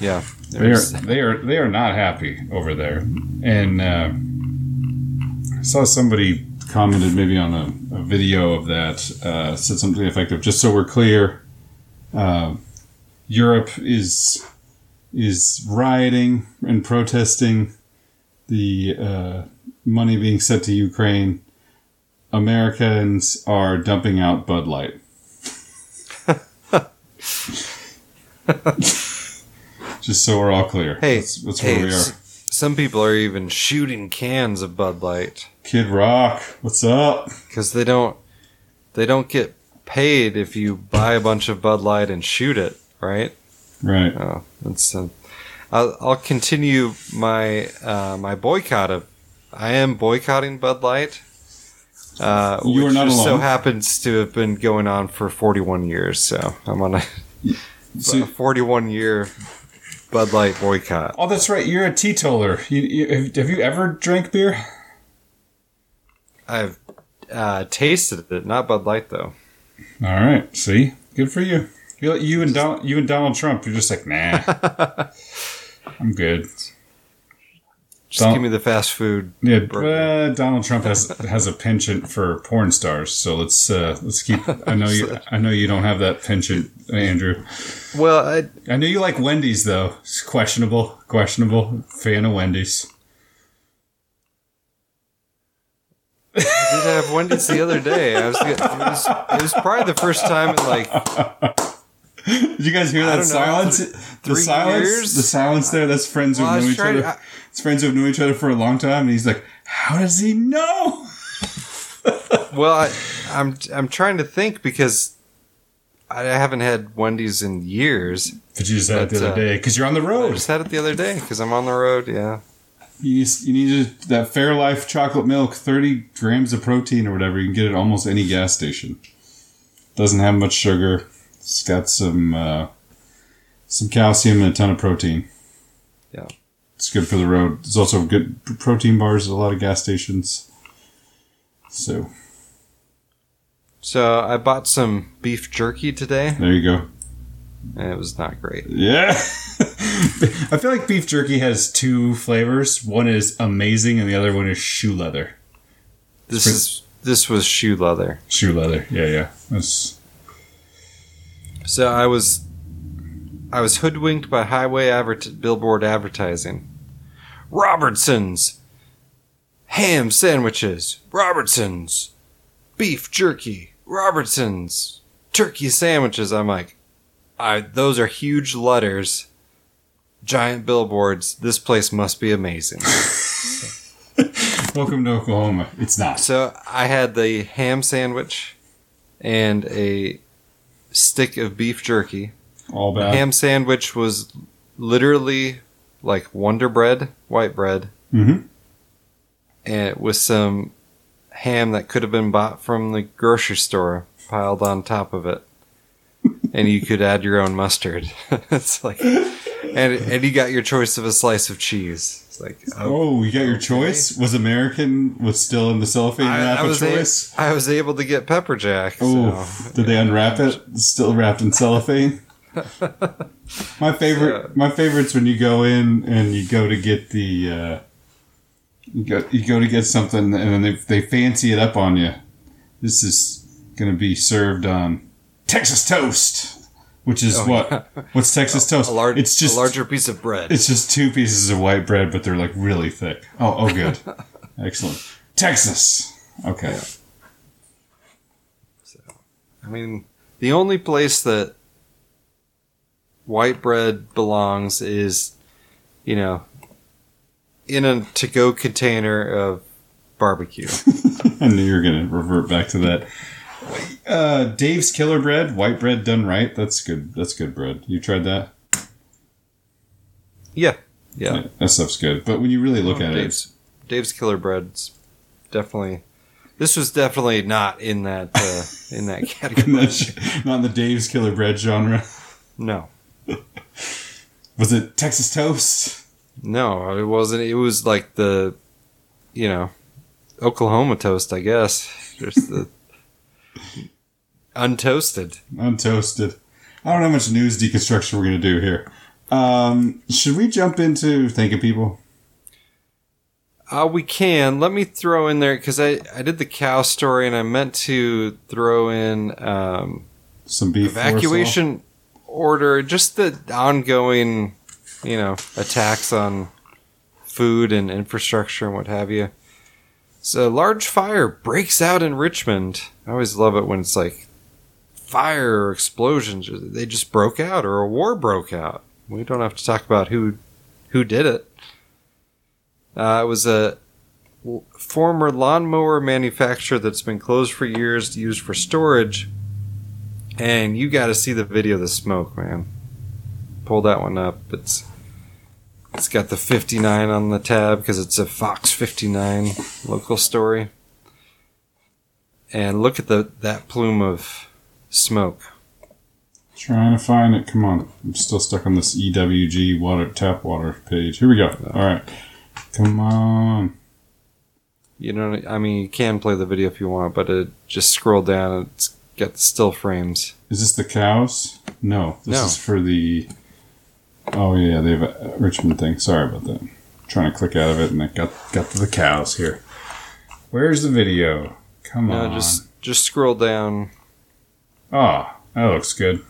Yeah. They are they are they are not happy over there. And uh, I saw somebody commented maybe on a, a video of that uh, said something effective. Just so we're clear, uh, Europe is is rioting and protesting the uh, money being sent to Ukraine. Americans are dumping out Bud Light. Just so we're all clear. Hey, that's, that's hey, where we are. Some people are even shooting cans of Bud Light Kid Rock, what's up? because they don't they don't get paid if you buy a bunch of Bud Light and shoot it, right? Right. Oh, that's. Uh, I'll, I'll continue my uh, my boycott of. I am boycotting Bud Light. Uh, You are not just so happens to have been going on for 41 years. So I'm on a, So- a 41 year Bud Light boycott. oh, that's right. You're a teetotaler. You, you, have- you ever drank beer? I've uh, tasted it, not Bud Light though. All right. See, good for you. You, you and Donald, you and Donald Trump. You're just like, nah. I'm good. Just Don't- give me the fast food. Yeah, uh, Donald Trump has has a penchant for porn stars. So let's uh, let's keep. I know you. I know you don't have that penchant, Andrew. Well, I, I know you like Wendy's though. It's questionable, questionable fan of Wendy's. I did have Wendy's the other day. I was, it was, it was probably the first time in like. Did you guys hear that know, silence? The silence. Years? The silence there. That's friends well, who know each other. I, it's friends who've known each other for a long time, and he's like, "How does he know?" well, I, I'm I'm trying to think because I haven't had Wendy's in years. But you just had it the other uh, day because you're on the road. I just had it the other day because I'm on the road. Yeah. You need, you need that Fairlife chocolate milk, 30 grams of protein or whatever. You can get it at almost any gas station. Doesn't have much sugar. It's got some uh, some calcium and a ton of protein. Yeah. It's good for the road. There's also good protein bars at a lot of gas stations. So So I bought some beef jerky today, there you go. and it was not great. Yeah. I feel like beef jerky has two flavors. One is amazing, and the other one is shoe leather. This pretty- is this was shoe leather. Shoe leather. Yeah, yeah. That's So I was I was hoodwinked by highway advert- billboard advertising. Robertsons ham sandwiches. Robertsons beef jerky. Robertsons turkey sandwiches. I'm like, I those are huge letters. Giant billboards. This place must be amazing. welcome to Oklahoma. It's not. So I had the ham sandwich and a stick of beef jerky. All bad. ham sandwich was literally like Wonder Bread, white bread, Mm-hmm. and with some ham that could have been bought from the grocery store piled on top of it. and you could add your own mustard. it's like, and and you got your choice of a slice of cheese. It's like, Oh, you got your choice? Was American was still in the cellophane I, wrap I a was a- choice? I was able to get pepper jack. Oh, so- did they unwrap it? Still wrapped in cellophane. my favorite, my favorite's when you go in and you go to get the, uh, you go, you go to get something and then they they fancy it up on you. This is going to be served on Texas toast, which is Oh, what? What's Texas toast? a large, it's just a larger piece of bread. It's just two pieces of white bread, but they're like really thick. Oh, oh, good, excellent. Texas. Okay. So, I mean, the only place that white bread belongs is, you know, in a to go container of barbecue. I knew you were going to revert back to that. Uh, Dave's Killer Bread, white bread done right. That's good. That's good bread. You tried that? yeah. Yeah. that stuff's good. But when you really look at it, Dave's Dave's Killer Bread's definitely this was definitely not in that uh, in that category. not in the Dave's Killer Bread genre. No. Was it Texas toast? No, it wasn't. It was like the you know, Oklahoma toast, I guess. Just the untoasted. Untoasted. I don't know how much news deconstruction we're going to do here. Um, should we jump into thanking people? Uh, we can. Let me throw in there because I, I did the cow story and I meant to throw in um, Some beef evacuation order, just the ongoing, you know, attacks on food and infrastructure and what have you. So, a large fire breaks out in Richmond. I always love it when it's like fire or explosions. Or They just broke out or a war broke out. We don't have to talk about who who did it. Uh, it was a former lawnmower manufacturer that's been closed for years, used for storage. And you got to see the video of the smoke, man. Pull that one up. It's it's got the 59 on the tab because it's a Fox 59 local story. And look at the that plume of smoke. Trying to find it. Come on. I'm still stuck on this EWG water tap water page. Here we go. All right. Come on. You know, I mean, you can play the video if you want, but it just scroll down. It's got still frames. Is this the cows? No. This No. is for the. Oh yeah, they have a Richmond thing. Sorry about that. trying to click out of it and I got got to the cows here. Where's the video? Come No, on. just just scroll down. Ah, that looks good.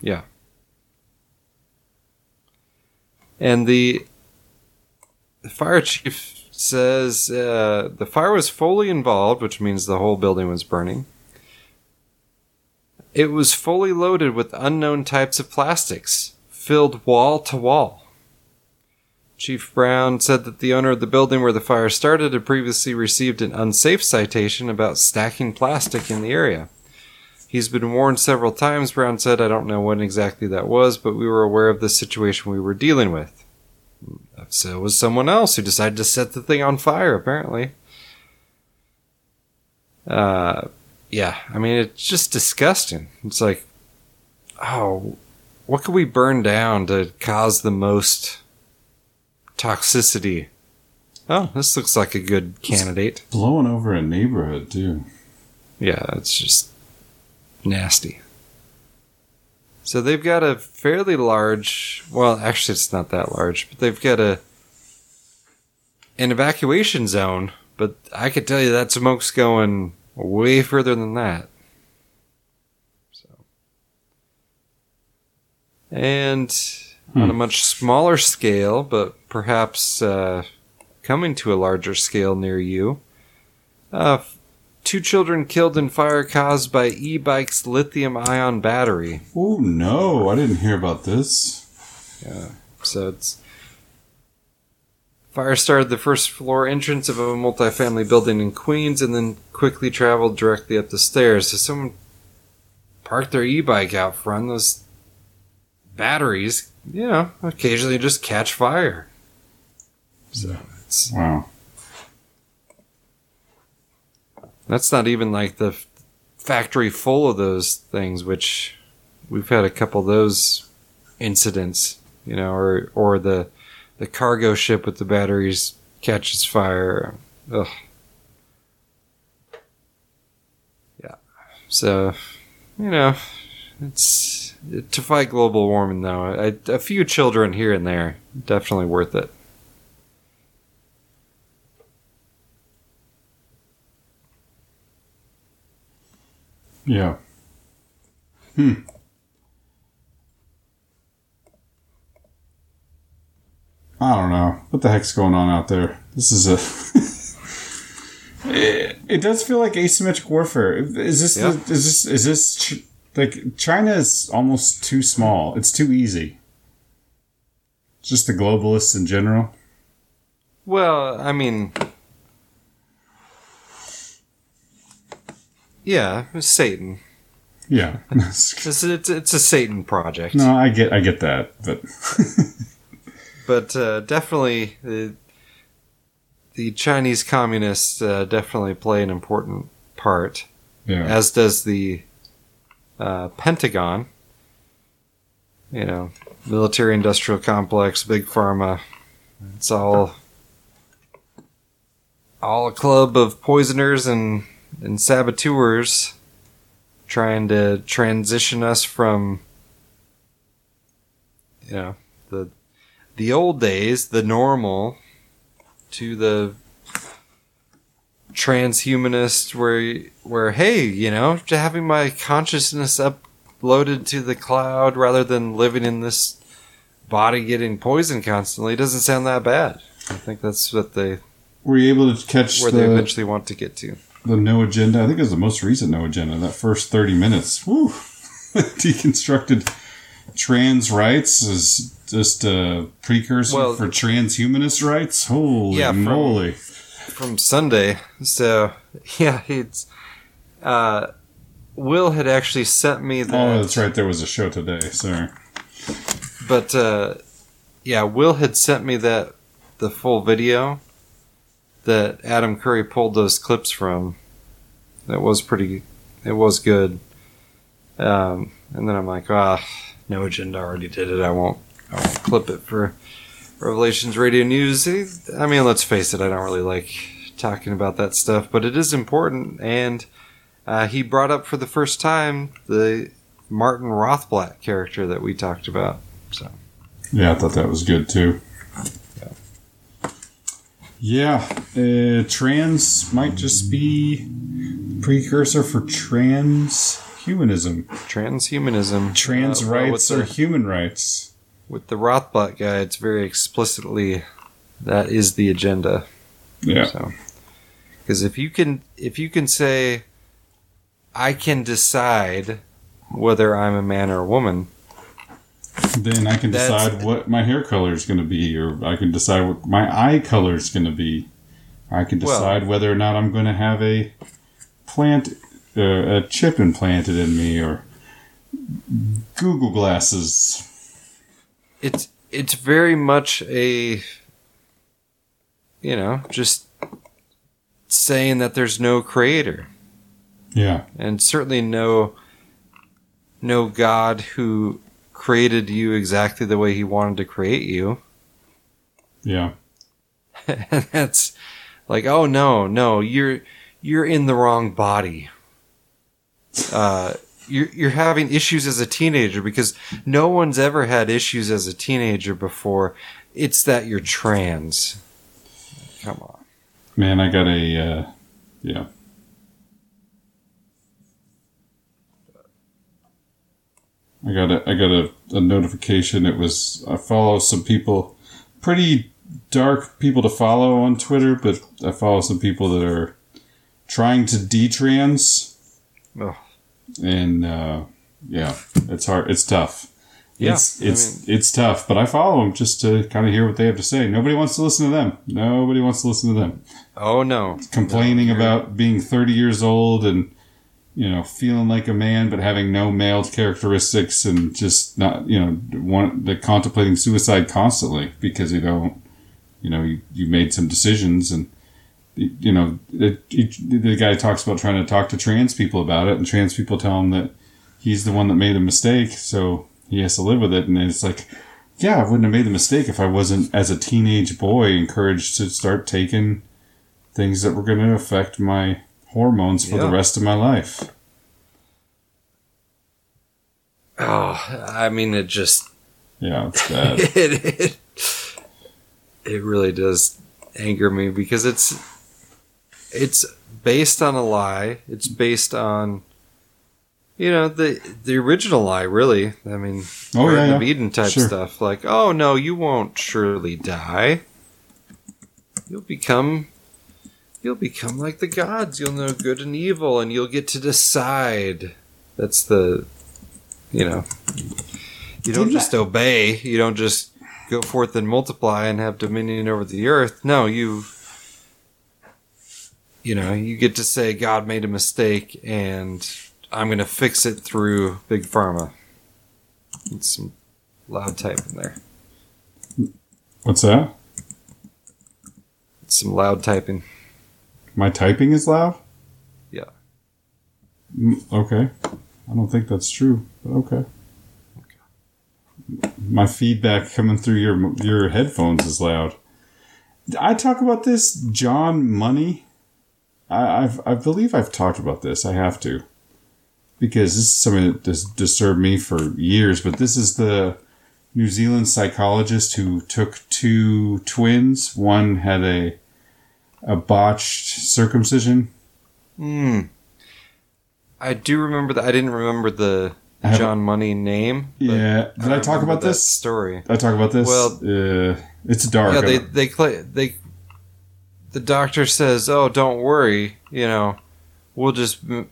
Yeah. And the, the fire chief says uh, the fire was fully involved, which means the whole building was burning. It was fully loaded with unknown types of plastics, filled wall to wall. Chief Brown said that the owner of the building where the fire started had previously received an unsafe citation about stacking plastic in the area. He's been warned several times, Brown said. I don't know when exactly that was, but we were aware of the situation we were dealing with. So it was someone else who decided to set the thing on fire, apparently. Uh, yeah, I mean, it's just disgusting. It's like, oh, what could we burn down to cause the most toxicity? Oh, this looks like a good candidate. Blowing over a neighborhood too. Yeah, it's just nasty. So they've got a fairly large, well, actually it's not that large, but they've got a an evacuation zone, but I could tell you that smoke's going way further than that. And on a much smaller scale, but perhaps uh, coming to a larger scale near you, uh, two children killed in fire caused by e-bike's lithium-ion battery. Oh no, I didn't hear about this. Yeah. So it's fire started the first floor entrance of a multifamily building in Queens and then quickly traveled directly up the stairs. So someone parked their e-bike out front. Those batteries, you know, occasionally just catch fire. So it's Wow. That's not even like the factory full of those things, which we've had a couple of those incidents, you know, or or the the cargo ship with the batteries catches fire. Ugh. Yeah. So, you know, it's to fight global warming though. a few children here and there definitely worth it. Yeah. Hmm. I don't know. What the heck's going on out there? This is a. it, it does feel like asymmetric warfare. Is this Yeah. the, is this is this ch- like China is almost too small. It's too easy. Just the globalists in general. Well, I mean, yeah, it's Satan. Yeah. It's, it's, it's a Satan project. no, I get I get that, but But uh, definitely, the, the Chinese communists uh, definitely play an important part, yeah. as does the uh, Pentagon. You know, military industrial complex, big pharma. It's all all a club of poisoners and, and saboteurs trying to transition us from you know the the old days, the normal, to the transhumanist where where hey, you know, to having my consciousness uploaded to the cloud rather than living in this body getting poisoned constantly doesn't sound that bad. I think that's what they were you able to catch where the, they eventually want to get to. the no agenda. I think it was the most recent no agenda. That first thirty minutes, woo, deconstructed trans rights is just a precursor Well- for transhumanist rights. Holy Yeah, moly! from Sunday. So yeah, it's uh, Will had actually sent me that. Oh, that's right. There was a show today. Sorry. But uh, yeah, Will had sent me that the full video that Adam Curry pulled those clips from. That was pretty. It was good. Um, and then I'm like, ah, no agenda already did it. I won't. I won't clip it for Revelations Radio News. I mean, let's face it. I don't really like talking about that stuff, but it is important. And uh, he brought up for the first time the Martin Rothblatt character that we talked about. So. Yeah, I thought that was good too. Yeah, uh, trans might just be precursor for transhumanism. transhumanism. Trans Uh, rights are human rights. With the Rothblatt guy. It's very explicitly that is the agenda. Yeah. So, because if you can, if you can say, I can decide whether I'm a man or a woman, Then I can decide what my hair color is going to be, or I can decide what my eye color is going to be. I can Well- decide whether or not I'm going to have a plant, uh, a chip implanted in me, or Google glasses. It's it's very much a, you know, just saying that there's no creator. Yeah, and certainly no no god who created you exactly the way he wanted to create you. Yeah, and that's like oh no no you're you're in the wrong body. Uh you're, you're having issues as a teenager because no one's ever had issues as a teenager before it's that you're trans come on man. I got a, uh, yeah. I got a I got a, a notification. It was I follow some people, pretty dark people to follow on Twitter, but I follow some people that are trying to detrans, Ugh. And uh, yeah, it's hard. It's tough. Yeah, it's I it's it's tough. But I follow them just to kind of hear what they have to say. Nobody wants to listen to them. Nobody wants to listen to them oh no complaining No, about being 30 years old and you know feeling like a man but having no male characteristics and just not you know want the contemplating suicide constantly because you don't you know you, you made some decisions and you know it, it, the guy talks about trying to talk to trans people about it and trans people tell him that he's the one that made a mistake so he has to live with it and it's like yeah i wouldn't have made the mistake if i wasn't as a teenage boy encouraged to start taking things that were going to affect my hormones for the rest of my life. oh i mean it just Yeah, it's bad. it, it it really does anger me because it's it's based on a lie. It's based on you know the the original lie. Really, I mean, Oh, Garden yeah, of yeah. Eden type Sure. stuff. Like, oh no, you won't surely die. You'll become. You'll become like the gods. You'll know good and evil, and you'll get to decide. That's the, you know, you don't just obey. You don't just go forth and multiply and have dominion over the earth. No, you, you know, you get to say God made a mistake and I'm going to fix it through big pharma. It's some loud type in there. What's that? Some loud typing. My typing is loud? Yeah. Mm, Okay. I don't think that's true, but okay. My feedback coming through your your headphones is loud. I talk about this John Money. I I've, I believe I've talked about this. I have to because this is something that has disturbed me for years. But this is the New Zealand psychologist who took two twins. One had a a botched circumcision. Hmm. I do remember that. I didn't remember the John Money name. but Yeah. Did I, talk about this? story? I talk about this. Well- uh, it's dark. Yeah, they they they. The doctor says, "Oh, don't worry. You know, we'll just m-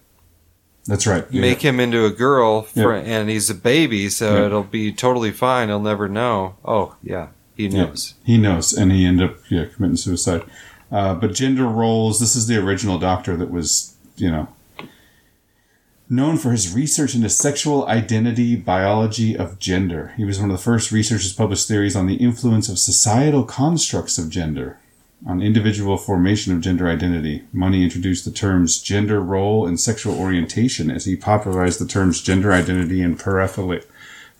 That's right. Yeah. make him into a girl, for, Yeah. and he's a baby, so Yeah. it'll be totally fine. He'll never know. Oh, yeah, he knows. He knows, and he ended up yeah committing suicide. Uh, but gender roles. This is the original doctor that was you know known for his research into sexual identity biology of gender. He was one of the first researchers to publish theories on the influence of societal constructs of gender on individual formation of gender identity. Money introduced the terms gender role and sexual orientation as he popularized the terms gender identity and paraphilia.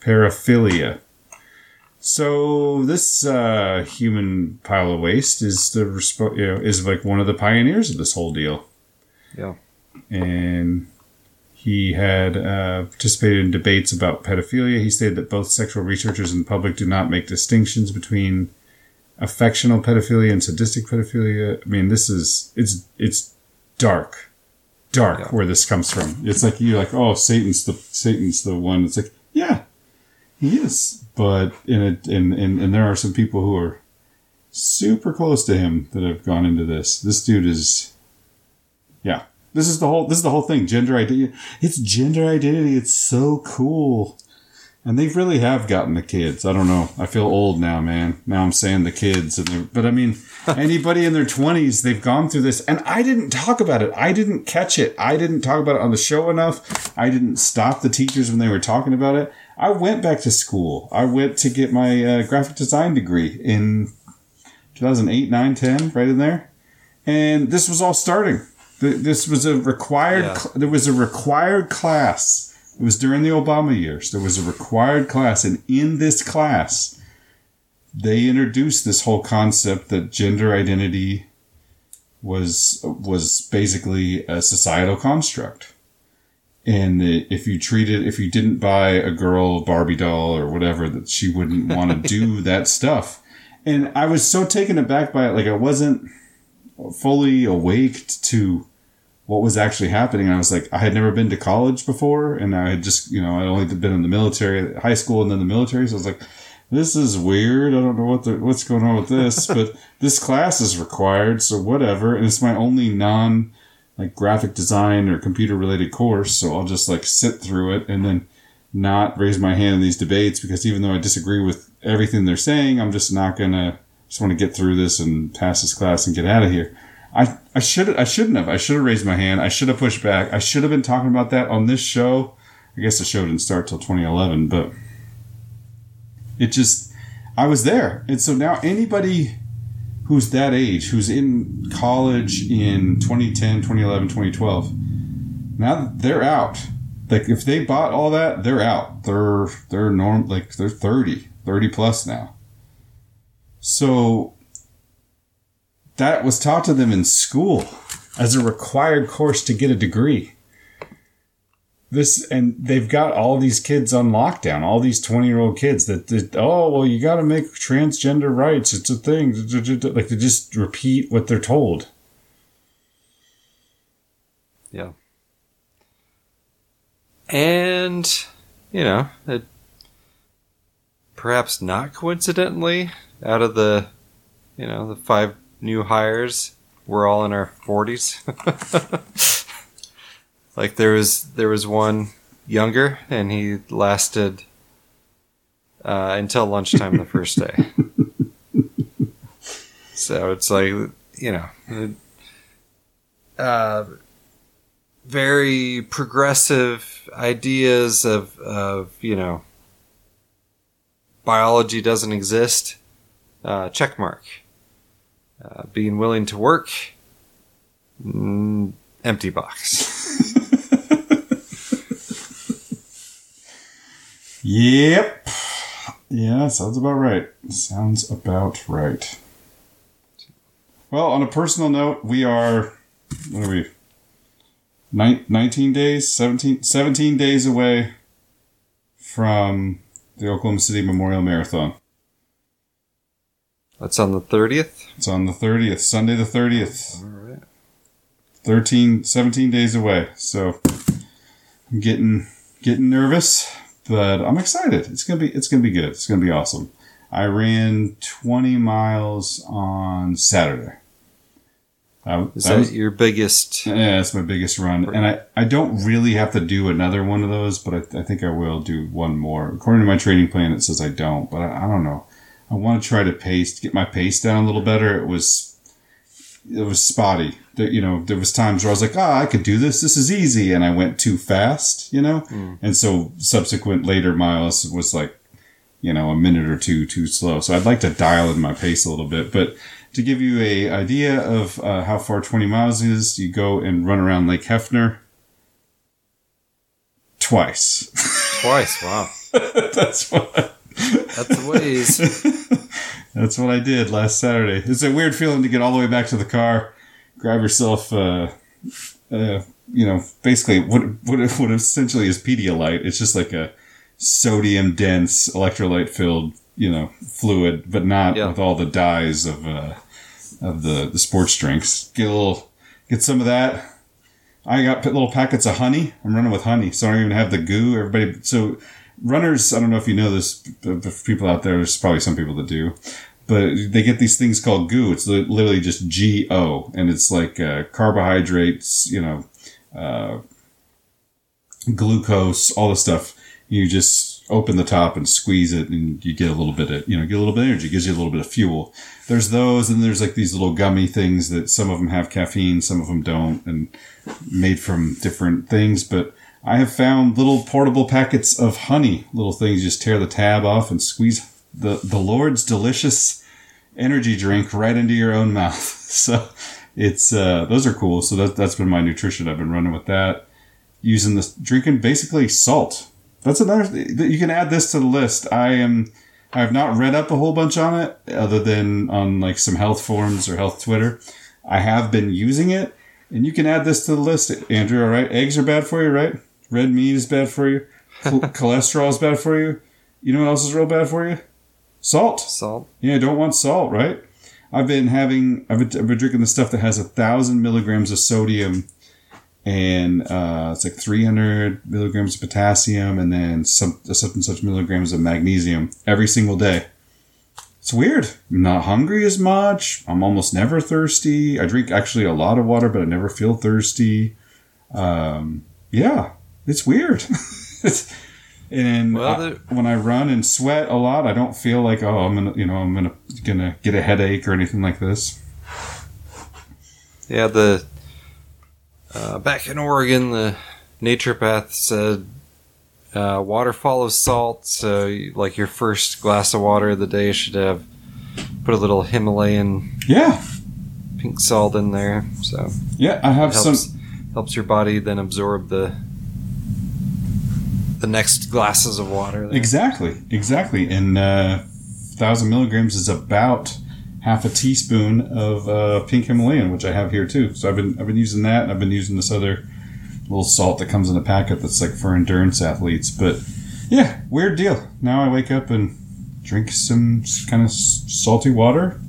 paraphilia. So this uh, human pile of waste is the resp- you know, is like one of the pioneers of this whole deal. Yeah. and he had uh, participated in debates about pedophilia. He stated that both sexual researchers and the public do not make distinctions between affectional pedophilia and sadistic pedophilia. I mean, this is it's it's dark, dark Yeah. where this comes from. It's like you're like, oh, Satan's the Satan's the one. It's like, yeah, he is, but in a in and, and there are some people who are super close to him that have gone into this. This dude is, yeah. This is the whole. This is the whole thing. Gender identity. It's gender identity. It's so cool. And they really have gotten the kids. I don't know. I feel old now, man. Now I'm saying the kids, and but I mean, anybody in their 20s, they've gone through this, and I didn't talk about it. I didn't catch it. I didn't talk about it on the show enough. I didn't stop the teachers when they were talking about it. I went back to school. I went to get my uh, graphic design degree in 2008, 9, 10, right in there. And this was all starting. This was a required. Yeah. there was a required class. It was during the Obama years. There was a required class, and in this class, they introduced this whole concept that gender identity was was basically a societal construct. And if you treated, if you didn't buy a girl a Barbie doll or whatever, that she wouldn't want to do that stuff. And I was so taken aback by it, like I wasn't fully awake to what was actually happening. I was like, I had never been to college before, and I had just, you know, I'd only been in the military, high school, and then the military. So I was like, this is weird. I don't know what the, what's going on with this, but this class is required, so whatever. And it's my only non like graphic design or computer related course, so I'll just like sit through it and then not raise my hand in these debates because even though I disagree with everything they're saying, I'm just not gonna just want to get through this and pass this class and get out of here. I I should I shouldn't have. I should have raised my hand. I should have pushed back. I should have been talking about that on this show. I guess the show didn't start till 2011, but it just I was there. And so now anybody who's that age, who's in college in 2010, 2011, 2012, now they're out. Like if they bought all that, they're out. They're they're norm like they're 30, 30 plus now. So that was taught to them in school as a required course to get a degree. This and they've got all these kids on lockdown, all these 20 year old kids that, that oh well you got to make transgender rights, it's a thing. Like they just repeat what they're told. Yeah. And, you know, it, perhaps not coincidentally, out of the, you know, the five new hires, we're all in our 40s. like there was there was one younger and he lasted uh, until lunchtime the first day. so it's like, you know, uh, very progressive ideas of, of you know biology doesn't exist uh, check mark uh, being willing to work mm, empty box Yep. Yeah, sounds about right. Sounds about right. Well, on a personal note, we are, what are we? Nine, 19 days, 17, 17 days away from the Oklahoma City Memorial Marathon. That's on the 30th It's on the 30th, Sunday the 30th. all right 13, 17 days away. So I'm getting getting nervous, but I'm excited. It's gonna be it's gonna be good. It's gonna be awesome. I ran 20 miles on Saturday. I, is that was- your biggest yeah, that's my biggest run, and I, I don't really have to do another one of those, but I, I think I will do one more. According to my training plan, it says I don't, but I, I don't know. I want to try to pace, get my pace down a little better. It was, it was spotty. There, you know, there was times where I was like, ah, I could do this. This is easy, and I went too fast. You know, and so subsequent later miles was like, you know, a minute or two too slow. So I'd like to dial in my pace a little bit, but to give you a idea of uh, how far 20 miles is, you go and run around Lake Hefner twice. twice wow that's what that's the ways that's what I did last Saturday. It's a weird feeling to get all the way back to the car, grab yourself, uh, uh, you know, basically what what what essentially is Pedialyte. It's just like a sodium dense electrolyte filled, you know, fluid, but not Yeah. with all the dyes of uh, of the the sports drinks. Get a little, get some of that. I got little packets of honey. I'm running with honey, so I don't even have the goo. Everybody, so runners. I don't know if you know this, people out there, there's probably some people that do. but they get these things called goo. It's literally just G O, and it's like uh, carbohydrates, you know, uh, glucose, all the stuff. You just open the top and squeeze it, and you get a little bit of, you know, get a little bit of energy. Gives you a little bit of fuel. There's those, and there's like these little gummy things that some of them have caffeine, some of them don't, and made from different things. But I have found little portable packets of honey, little things. You just tear the tab off and squeeze the the Lord's delicious energy drink right into your own mouth. So it's uh, those are cool. So that that's been my nutrition. I've been running with that, using this drinking basically salt. That's another. th- You can add this to the list. I am. I have not read up a whole bunch on it, other than on like some health forums or health Twitter. I have been using it, and you can add this to the list, Andrew. All right, eggs are bad for you, right? Red meat is bad for you. Cholesterol is bad for you. You know what else is real bad for you? Salt. Salt. Yeah, don't want salt, right? I've been having, I've been, I've been drinking the stuff that has a thousand milligrams of sodium and uh, it's like 300 milligrams of potassium and then some such and such milligrams of magnesium every single day. It's weird. I'm not hungry as much. I'm almost never thirsty. I drink actually a lot of water, but I never feel thirsty. Um, yeah, it's weird. and Well, I- when I run and sweat a lot, I don't feel like oh I'm gonna you know I'm gonna gonna get a headache or anything like this. Yeah, the uh, back in Oregon, the naturopath said uh, water follows salt. So, like your first glass of water of the day should have put a little Himalayan Yeah, pink salt in there. So yeah. I have helps some. helps your body then absorb the the next glasses of water. there. Exactly, exactly. And uh, thousand milligrams is about half a teaspoon of uh, pink Himalayan, which I have here too. So I've been I've been using that. and I've been using this other little salt that comes in a packet that's like for endurance athletes. But yeah, weird deal. Now I wake up and drink some kind of salty water.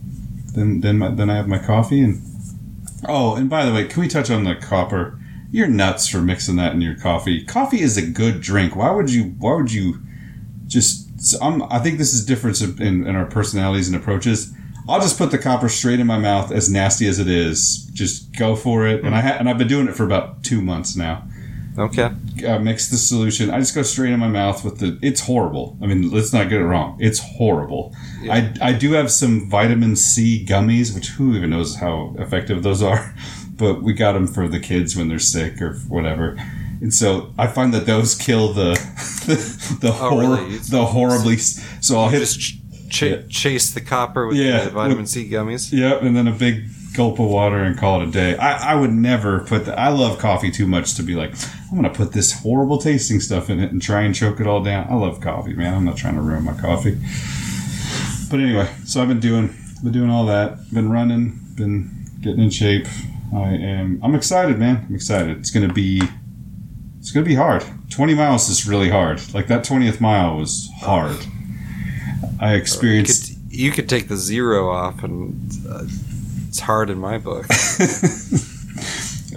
Then then my, then I have my coffee and oh, and by the way, can we touch on the copper? You're nuts for mixing that in your coffee. Coffee is a good drink. Why would you? Why would you? Just I'm, I think this is difference in, in our personalities and approaches. I'll just put the copper straight in my mouth, as nasty as it is. Just go for it, and I ha- and I've been doing it for about two months now. Okay. Uh, mix the solution. I just go straight in my mouth with the. It's horrible. I mean, let's not get it wrong. It's horrible. I I do have some vitamin C gummies, which who even knows how effective those are, but we got them for the kids when they're sick or whatever. And so I find that those kill the the, the, Oh, hor- really? the horribly. So I'll hit Just ch- Yeah. chase the copper with Yeah, the vitamin with- C gummies. Yep, and then a big gulp of water and call it a day. I, I would never put that. I love coffee too much to be like, I'm going to put this horrible tasting stuff in it and try and choke it all down. I love coffee, man. I'm not trying to ruin my coffee. But anyway, so I've been doing, been doing all that. Been running, been getting in shape. I am, I'm excited, man. I'm excited. It's going to be, it's to be hard. 20 miles is really hard. Like that 20th mile was hard. I You experienced. could, you could take the zero off, and uh, it's hard in my book.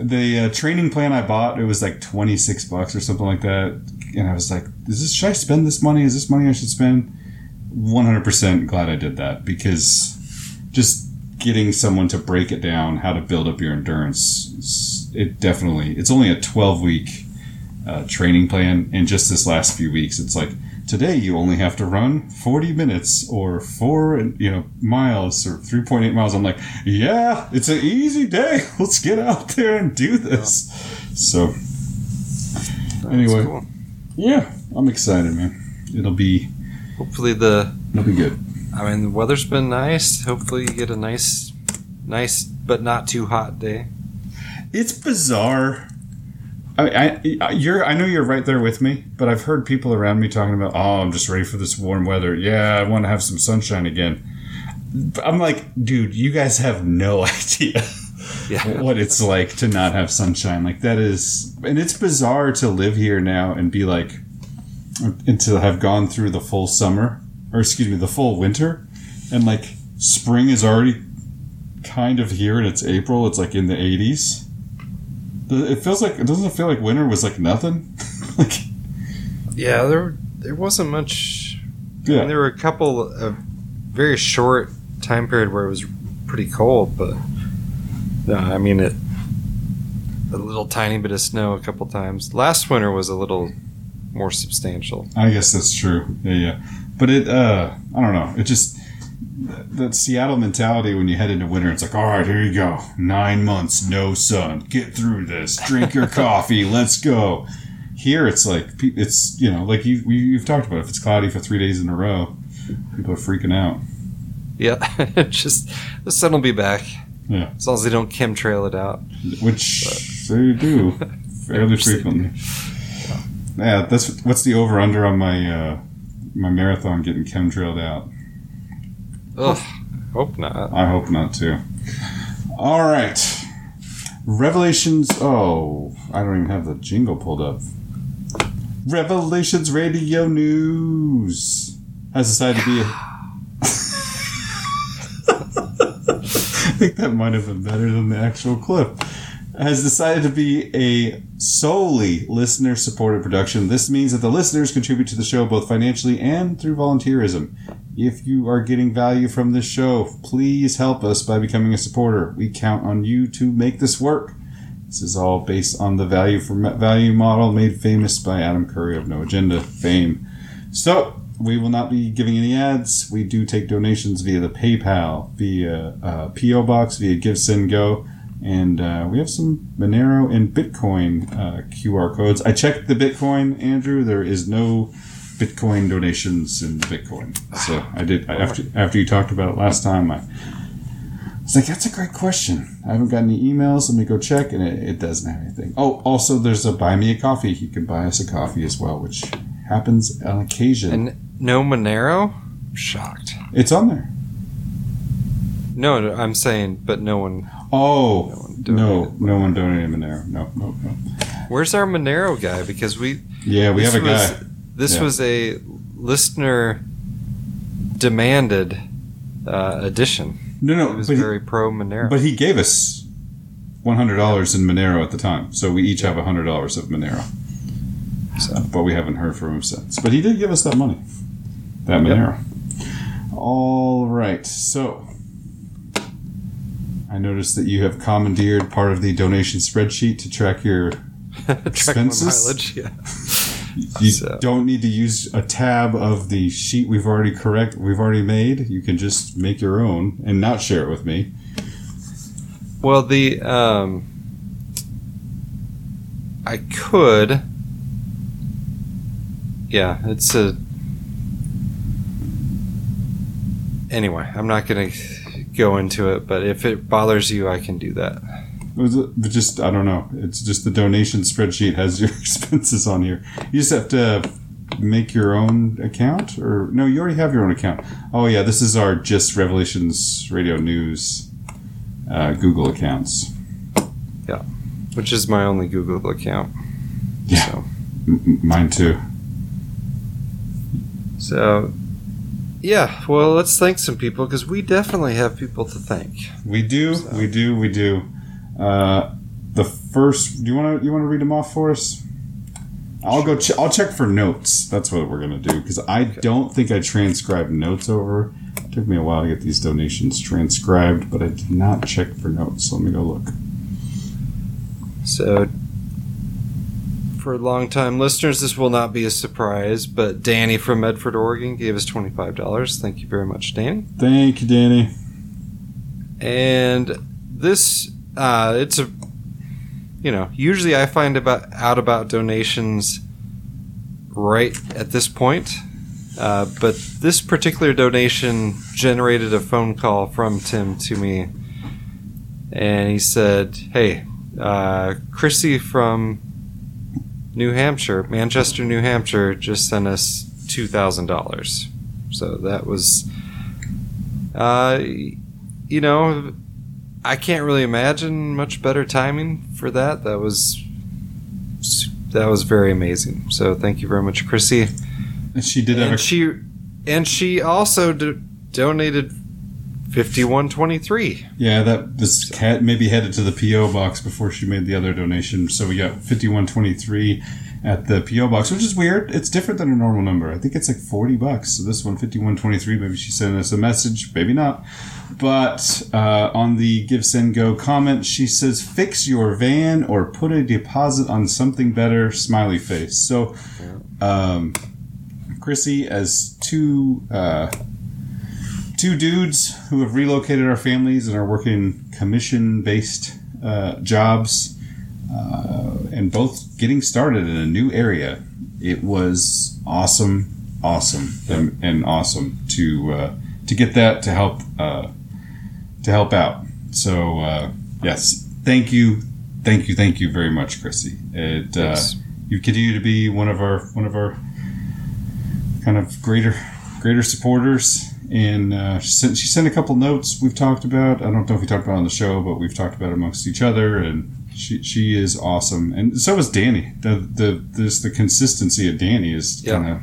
the uh, training plan I bought, it was like 26 bucks or something like that. And I was like, is this, should I spend this money? Is this money I should spend? 100% glad I did that because just getting someone to break it down, how to build up your endurance, it definitely, it's only a 12 week uh, training plan. And just this last few weeks, it's like, today you only have to run 40 minutes or four, you know, miles or 3.8 miles. I'm like, yeah, it's an easy day. Let's get out there and do this. So, anyway, cool. yeah, I'm excited, man. It'll be, Hopefully the it'll be good. I mean the weather's been nice. Hopefully you get a nice nice but not too hot day. It's bizarre. I, I, you're, I know you're right there with me, but I've heard people around me talking about, oh, I'm just ready for this warm weather. Yeah, I want to have some sunshine again. I'm like, dude, you guys have no idea Yeah. what it's like to not have sunshine. Like that is, and it's bizarre to live here now and be like, and to have gone through the full summer, or excuse me, the full winter, and like spring is already kind of here and it's April. It's like in the 80s. It feels like it doesn't feel like winter was like nothing. like Yeah, there there wasn't much I yeah, mean, there were a couple of very short time period where it was pretty cold, but no, I mean it. A little tiny bit of snow a couple times. Last winter was a little more substantial. I guess that's true. Yeah, yeah. But it, uh, I don't know. It just that Seattle mentality when you head into winter. It's like, all right, here you go. Nine months, no sun. Get through this. Drink your coffee. Let's go. Here, it's like it's you know like you you've talked about. If it's cloudy for three days in a row, people are freaking out. Yeah, just the sun will be back Yeah, as long as they don't chemtrail it out. which they do fairly frequently. Yeah, that's what's the over under on my uh, my marathon getting chemtrailed out. Ugh, hope not. I hope not too. All right. Revelations. Oh, I don't even have the jingle pulled up. Revelations Radio News has decided to be. A- I think that might have been better than the actual clip. Has decided to be a solely listener supported production. This means that the listeners contribute to the show both financially and through volunteerism. If you are getting value from this show, please help us by becoming a supporter. We count on you to make this work. This is all based on the value for value model made famous by Adam Curry of No Agenda fame. So, we will not be giving any ads. We do take donations via the PayPal, via uh, PO Box, via Give Send Go, and uh, we have some Monero and Bitcoin uh, QR codes. I checked the Bitcoin, Andrew. There is no Bitcoin donations in the Bitcoin. So I did I, after after you talked about it last time. I was like, that's a great question. I haven't got any emails. Let me go check, and it, it doesn't have anything. Oh, also, there's a buy me a coffee. You can buy us a coffee as well, which happens on occasion. And no Monero? I'm shocked. it's on there. No, no, I'm saying, but no one. Oh, one no, donated no one donated Monero. No, no, no. Where's our Monero guy? Because we. Yeah, we this have a was, guy. This Yeah. was a listener demanded uh, edition. No, no, He was but he- very pro Monero. But he gave us one hundred dollars in Monero at the time, so we each have hundred dollars of Monero. So, but we haven't heard from him since. But he did give us that money, that Monero. All right, so I noticed that you have commandeered part of the donation spreadsheet to track your. Track expenses? mileage, yeah. You So- don't need to use a tab of the sheet we've already correct we've already made. You can just make your own and not share it with me. Well, the um, I could. Yeah, it's a. Anyway, I'm not going to go into it, but if it bothers you, I can do that. It just I don't know. It's just the donation spreadsheet has your expenses on here. You just have to make your own account, or no, you already have your own account. Oh yeah, this is our just Revelations Radio News uh, Google accounts. Yeah, which is my only Google account. Yeah. So, m- mine too. so yeah. Well, let's thank some people because we definitely have people to thank. We do, So- we do, we do. Uh, the first, do you want to you want to read them off for us? I'll go. Ch- I'll check for notes. That's what we're gonna do because I don't think I transcribed notes over. It took me a while to get these donations transcribed, but I did not check for notes. So let me go look. So, for long-time listeners, this will not be a surprise, but Danny from Medford, Oregon, gave us twenty-five dollars. Thank you very much, Danny. Thank you, Danny. And this, uh, it's a, you know, usually I find about out about donations right at this point, uh, but this particular donation generated a phone call from Tim to me, and he said, "Hey, uh, Krissy from New Hampshire, Manchester, New Hampshire, just sent us two thousand dollars." So that was, uh, you know, I can't really imagine much better timing for that. That was that was very amazing. So thank you very much, Krissy. And she did And a she and she also do, donated fifty one twenty three. yeah. That this cat maybe headed to the PO box before she made the other donation. So we got fifty one twenty three, at the PO box, which is weird. It's different than a normal number. I think it's like forty bucks. So this one, fifty one twenty three. Maybe she sent us a message, maybe not. But uh, on the Give Send Go comment, she says, "Fix your van or put a deposit on something better." Smiley face. So, um, Krissy, as two uh, two dudes who have relocated our families and are working commission based uh, jobs uh, and both getting started in a new area. It was awesome, awesome, and, and awesome to uh, to get that to help uh, to help out. So uh, yes, thank you, thank you, thank you very much, Krissy. It uh, you continue to be one of our one of our kind of greater greater supporters. And uh, she, sent, she sent a couple notes we've talked about. I don't know if we talked about it on the show, but we've talked about it amongst each other. And she she is awesome, and so is Danny. The the this the consistency of Danny is Yeah. kind of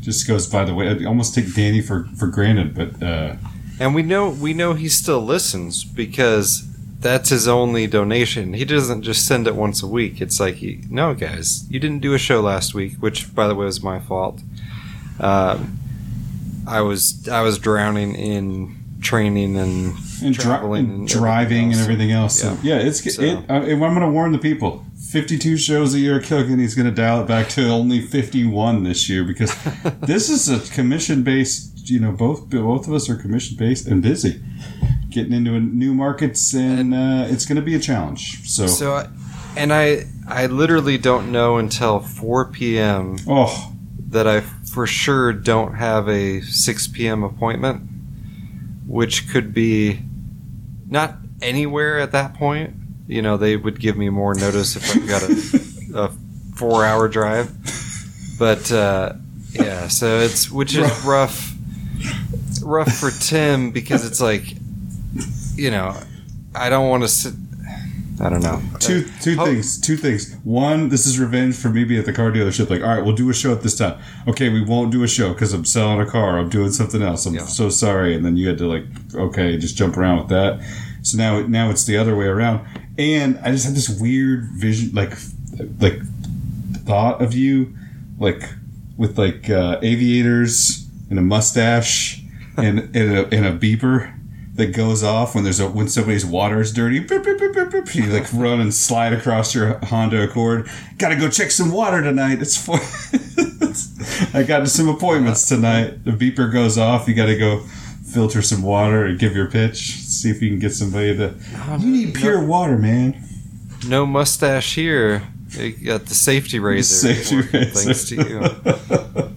just goes by the way. I almost take Danny for for granted, but uh, And we know we know he still listens because that's his only donation. He doesn't just send it once a week. It's like, he, no, guys, you didn't do a show last week, which, by the way, was my fault. Um, I was I was drowning in training and, and, traveling and driving and everything else. Yeah. So, yeah, it's So- it. I, I'm going to warn the people. 52 shows a year, Kilkenny's going to dial it back to only 51 this year because this is a commission based. You know, both both of us are commission based and busy, getting into new markets, and uh, it's going to be a challenge. So, So, I, and I I literally don't know until 4 p.m. oh, that I for sure don't have a 6 p.m. appointment, which could be not anywhere at that point. You know, they would give me more notice if I've got a, a four hour drive. But uh, yeah, so it's which is rough, rough for Tim because it's like, you know, I don't want to sit. I don't know. two two Ho- things. Two things. One, this is revenge for me being at the car dealership. Like, all right, we'll do a show at this time. Okay, we won't do a show because I'm selling a car. I'm doing something else. I'm Yeah. so sorry. And then you had to like, okay, just jump around with that. So now, now it's the other way around. And I just had this weird vision, like, like thought of you, like with like uh, aviators and a mustache and and a, and a beeper that goes off when there's a when somebody's water is dirty. Beep, beep, beep. You like run and slide across your Honda Accord. Got to go check some water tonight. It's for. I got some appointments tonight. The beeper goes off. You got to go filter some water and give your pitch. See if you can get somebody to. Um, you need pure water, man. no mustache here. You got the safety razor. Safety razor. Thanks to you.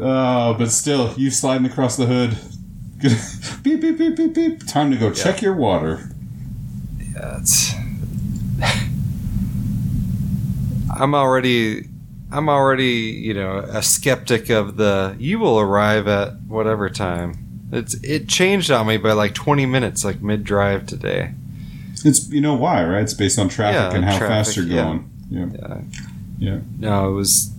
Oh, but still, you sliding across the hood. Beep beep beep beep beep. Time to go check your water. That's. I'm already, I'm already, you know, a skeptic of the. You will arrive at whatever time. It's it changed on me by like 20 minutes, like mid drive today. It's you know why, right? It's based on traffic Yeah, and how traffic, fast you're yeah. going. Yeah. Yeah. Yeah. No, it was,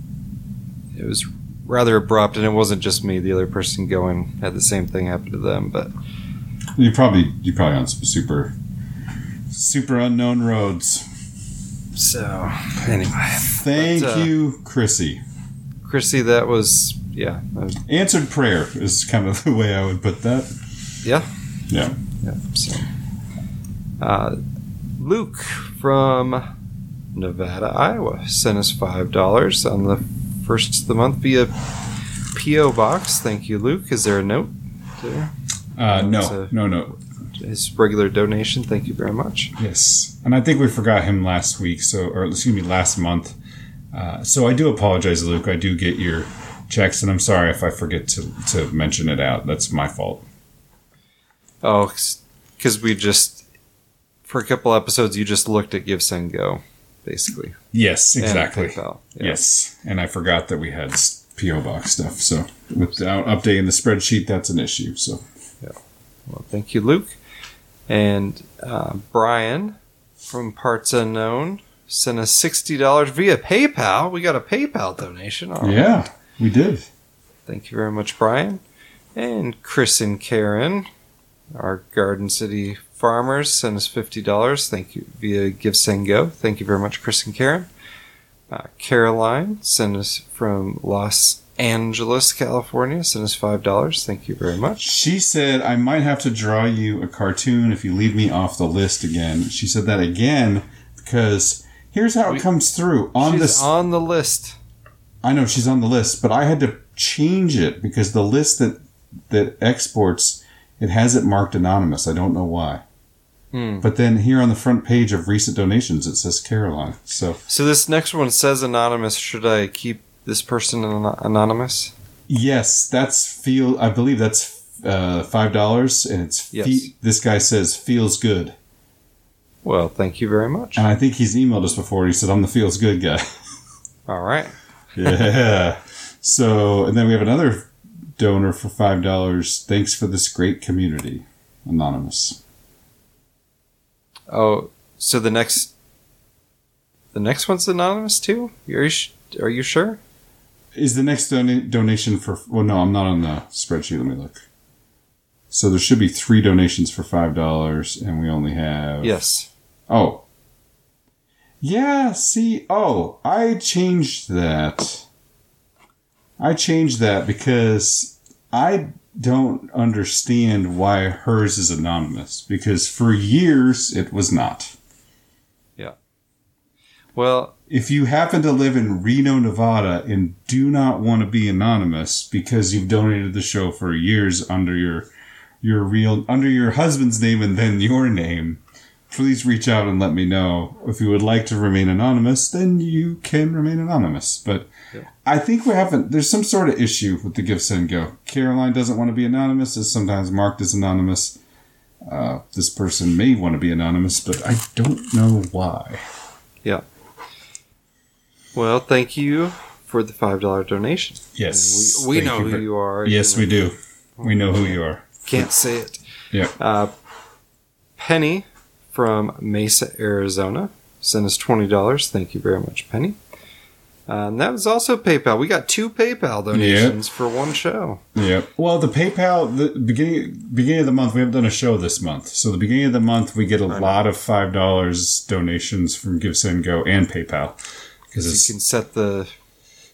it was rather abrupt, and it wasn't just me. The other person going had the same thing happen to them, but You probably you probably on some super super unknown roads. so anyway, Thank But, uh, you, Krissy. Krissy, that was yeah, was- Answered prayer is kind of the way I would put that. yeah. Yeah. Yeah. So, uh, Luke from Nevada, Iowa, sent us five dollars on the first of the month via PO box. Thank you, Luke. Is there a note there? Uh, no, no, no. His regular donation. Thank you very much. Yes, and I think we forgot him last week, so or excuse me, last month. Uh, so I do apologize, Luke. I do get your checks, and I'm sorry if I forget to to mention it out. That's my fault. Oh, because we just for a couple episodes, you just looked at Give Send Go, basically. Yes, exactly. PayPal, yeah. Yes, and I forgot that we had PO box stuff. So without updating the spreadsheet, that's an issue. So yeah. Well, thank you, Luke. And uh, Brian from Parts Unknown sent us sixty dollars via PayPal. We got a PayPal donation. All right. yeah, we did. Thank you very much, Brian. And Chris and Karen, our Garden City farmers, sent us fifty dollars. Thank you via Give Send Go. Thank you very much, Chris and Karen. Uh, Caroline sent us from Los Angeles, California. Sent us five dollars. Thank you very much. She said, I might have to draw you a cartoon if you leave me off the list again. She said that again because here's how it comes through. On She's this, on the list. I know she's on the list, but I had to change it because the list that, that exports, it has it marked anonymous. I don't know why. Hmm. But then here on the front page of recent donations, it says Caroline. So So this next one says anonymous. Should I keep this person an- anonymous? yes, that's feel. I believe that's uh, five dollars, and it's Yes. fe- this guy says feels good, Well, thank you very much. and I think he's emailed us before. He said I'm the feels good guy. All right. yeah. So and then we have another donor for five dollars. Thanks for this great community, anonymous. Oh, so the next, the next one's anonymous too. Are you sh- are you sure? Is the next dona- donation for? Well, no, I'm not on the spreadsheet. Let me look. So there should be three donations for five dollars, and we only have Yes. Oh. Yeah, see, oh, I changed that. I changed that because I don't understand why hers is anonymous. Because for years it was not. Yeah. Well, If you happen to live in Reno, Nevada and do not want to be anonymous because you've donated the show for years under your your real under your husband's name and then your name, please reach out and let me know. If you would like to remain anonymous, then you can remain anonymous. But I think we haven't there's some sort of issue with the Give Send Go. Caroline doesn't want to be anonymous, is sometimes marked as anonymous. Uh, this person may want to be anonymous, but I don't know why. yeah. Well, thank you for the five dollar donation. Yes. And we, we know who very- you are. Yes, we do. We know who you are. Can't say it. Yeah. Uh, Penny from Mesa, Arizona, sent us twenty dollars. Thank you very much, Penny. Uh, and that was also PayPal. We got two PayPal donations for one show. Yeah. Well, the PayPal, the beginning beginning of the month, we haven't done a show this month. So the beginning of the month, we get a lot of five dollars donations from Give Send Go and PayPal because You can set the, the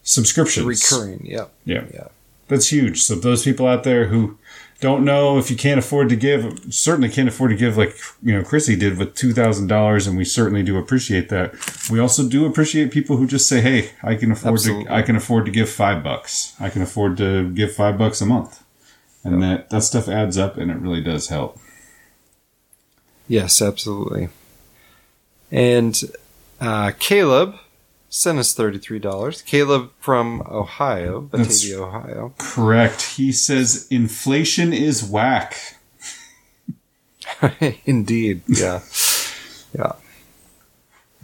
subscriptions. recurring. Yep. Yeah. Yeah. That's huge. So those people out there who don't know if you can't afford to give, certainly can't afford to give like, you know, Krissy did with $2,000 and we certainly do appreciate that. We also do appreciate people who just say, Hey, I can afford Absolutely. to, I can afford to give five bucks. I can afford to give five bucks a month. And that, that stuff adds up and it really does help. Yes, absolutely. And uh, Caleb sent us thirty-three dollars. Caleb from Ohio, That's- Batavia, Ohio. Correct. He says inflation is whack. Indeed, yeah, yeah.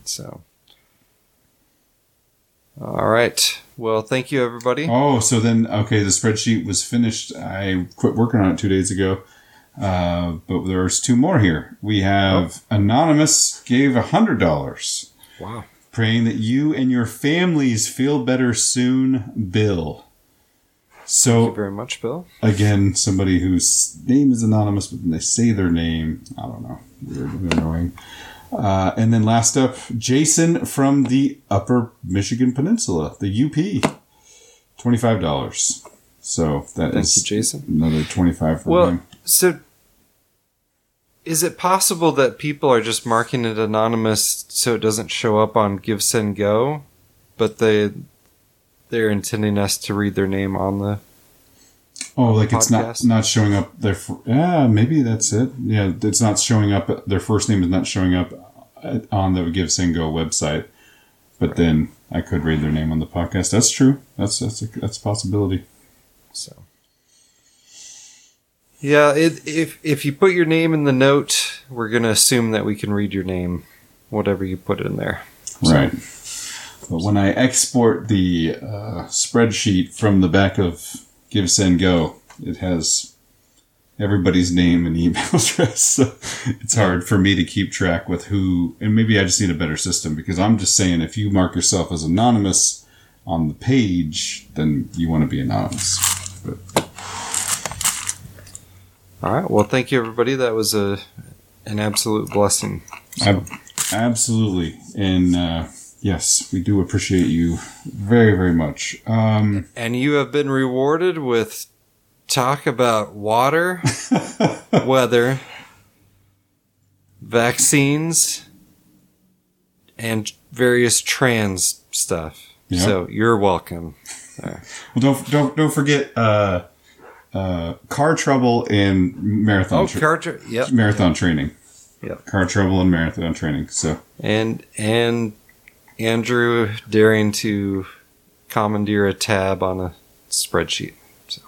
So, all right. Well, thank you, everybody. Oh, so then okay, the spreadsheet was finished. I quit working on it two days ago, uh, but there's two more here. We have anonymous gave a hundred dollars, Wow. Praying that you and your families feel better soon. Bill. So Thank you very much, Bill. again, somebody whose name is anonymous, but when they say their name, I don't know, weird and annoying. Uh, and then last up, Jason from the Upper Michigan Peninsula, the UP, twenty five dollars. So that Thank is you, Jason. another twenty five for Well, him. so is it possible that people are just marking it anonymous so it doesn't show up on Give Send Go, but they they're intending us to read their name on the Oh, like it's not not showing up their. fir- Yeah, maybe that's it. Yeah, it's not showing up. Their first name is not showing up on the Give Send Go website. But then I could read their name on the podcast. That's true. That's that's a, that's a possibility. So, yeah, it, if if you put your name in the note, we're gonna assume that we can read your name, whatever you put in there. Right. But when I export the uh, spreadsheet from the back of Give Send Go, it has everybody's name and email address. So it's hard for me to keep track with who, and maybe I just need a better system because I'm just saying if you mark yourself as anonymous on the page, then you want to be anonymous. But All right. Well, thank you, everybody. That was a an absolute blessing. Ab- absolutely. And uh, Yes, we do appreciate you very, very much. Um, And you have been rewarded with talk about water, weather, vaccines, and various trans stuff. Yeah. So you're welcome. well, don't don't don't forget uh, uh, car trouble in marathon. Oh, tra- Carter. Yep. marathon training. Yep. Car trouble and marathon training. So And and Andrew daring to commandeer a tab on a spreadsheet. So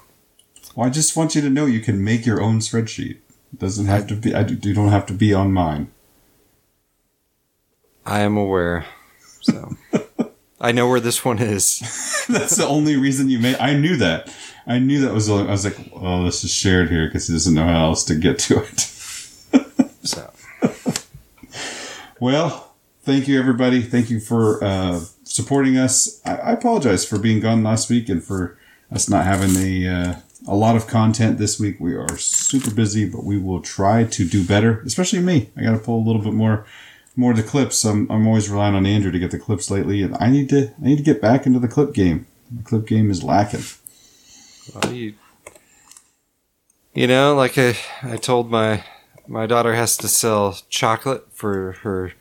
well, I just want you to know you can make your own spreadsheet. It doesn't have to be. I, do- you don't have to be on mine. I am aware. So I know where this one is. That's the only reason you made. I knew that. I knew that was. I was like, oh, this is shared here because he doesn't know how else to get to it. So Well, thank you, everybody. Thank you for uh, supporting us. I, I apologize for being gone last week and for us not having a uh, a lot of content this week. We are super busy, but we will try to do better. Especially me. I got to pull a little bit more more of the clips. I'm I'm always relying on Andrew to get the clips lately, and I need to I need to get back into the clip game. The clip game is lacking. Well, you you know, like I I told my my daughter has to sell chocolate for her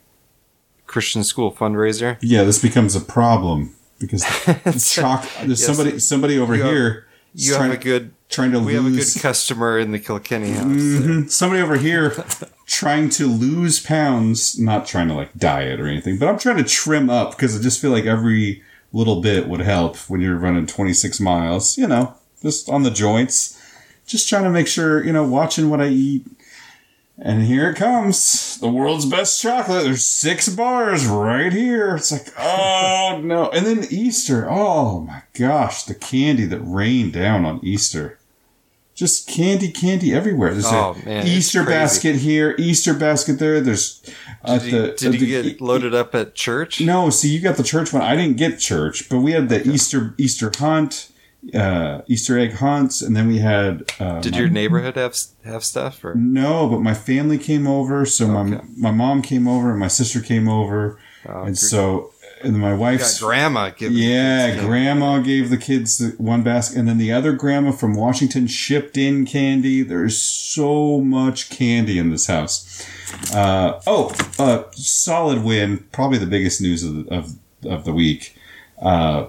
Christian school fundraiser. Yeah, this becomes a problem because choc- There's Yes. somebody somebody over You have- here. is You have trying- a good trying to we have a good customer in the Kilkenny house. Mhm. Somebody over here trying to lose pounds, not trying to like diet or anything, but I'm trying to trim up because I just feel like every little bit would help when you're running 26 miles, you know, just on the joints. Just trying to make sure, you know, watching what I eat. And here it comes. The world's best chocolate. There's six bars right here. It's like, oh no. And then Easter. Oh my gosh. The candy that rained down on Easter just candy, candy everywhere. There's Oh, a man, Easter basket here, Easter basket there. There's at Did, you, the- did you the- get loaded up at church? No, see, you got the church one. I didn't get church, but we had the Easter Easter hunt, uh, Easter egg hunts, and then we had. Uh, Did my- your neighborhood have have stuff? Or No, but my family came over. So my Okay. my mom came over, and my sister came over, Oh, and so and then my wife's grandma yeah, grandma gave the kids one basket, and then the other grandma from Washington shipped in candy. There's so much candy in this house. Uh, oh, uh, solid win. Probably the biggest news of the, of, of the week. Uh,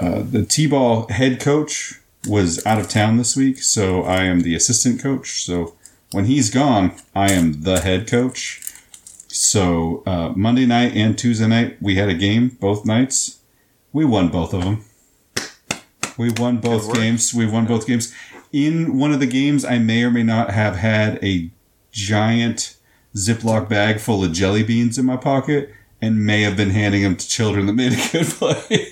uh, the T-ball head coach was out of town this week, so I am the assistant coach. So when he's gone, I am the head coach. So uh, Monday night and Tuesday night we had a game both nights. We won both of them. We won both games. We won both games. In one of the games, I may or may not have had a giant Ziploc bag full of jelly beans in my pocket, and may have been handing them to children that made a good play.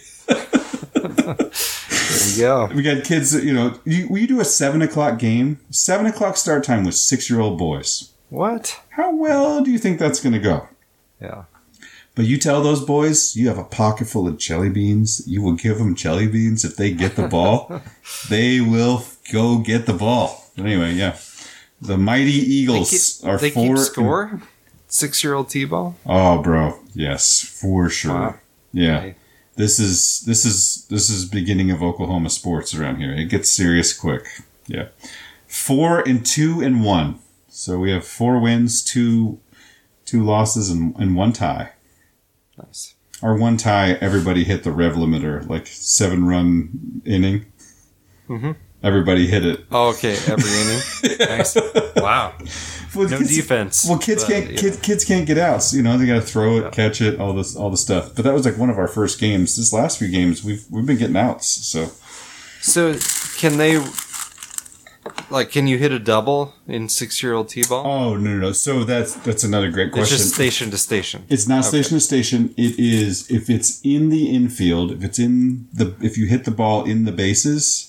Go. we got kids that you know. You, we do a seven o'clock game. Seven o'clock start time with six year old boys. What? How well do you think that's going to go? Yeah. But you tell those boys you have a pocket full of jelly beans. You will give them jelly beans if they get the ball. they will go get the ball. But anyway, yeah. The mighty They Eagles keep, are they four. keep score. Six year old T ball. Oh, bro, yes, for sure. Wow. Yeah, Okay. This is this is this is beginning of Oklahoma sports around here. It gets serious quick. Yeah, four and two and one. So we have four wins, two two losses, and, and one tie. Nice. Our one tie, everybody hit the rev limiter, like seven run inning. Mhm. Everybody hit it. Oh, okay. Every inning. Nice. Wow. Well, No kids- defense. Well, kids but, can't yeah. kids, kids can't get out. So, you know, they got to throw it, Yeah. catch it, all this all the stuff. But that was like one of our first games. This last few games, we've we've been getting outs. So So can they? Like, can you hit a double in six year old T ball? oh no no no. So that's that's another great question. it's just station to station. It's not Okay. station to station. It is if it's in the infield, if it's in the if you hit the ball in the bases,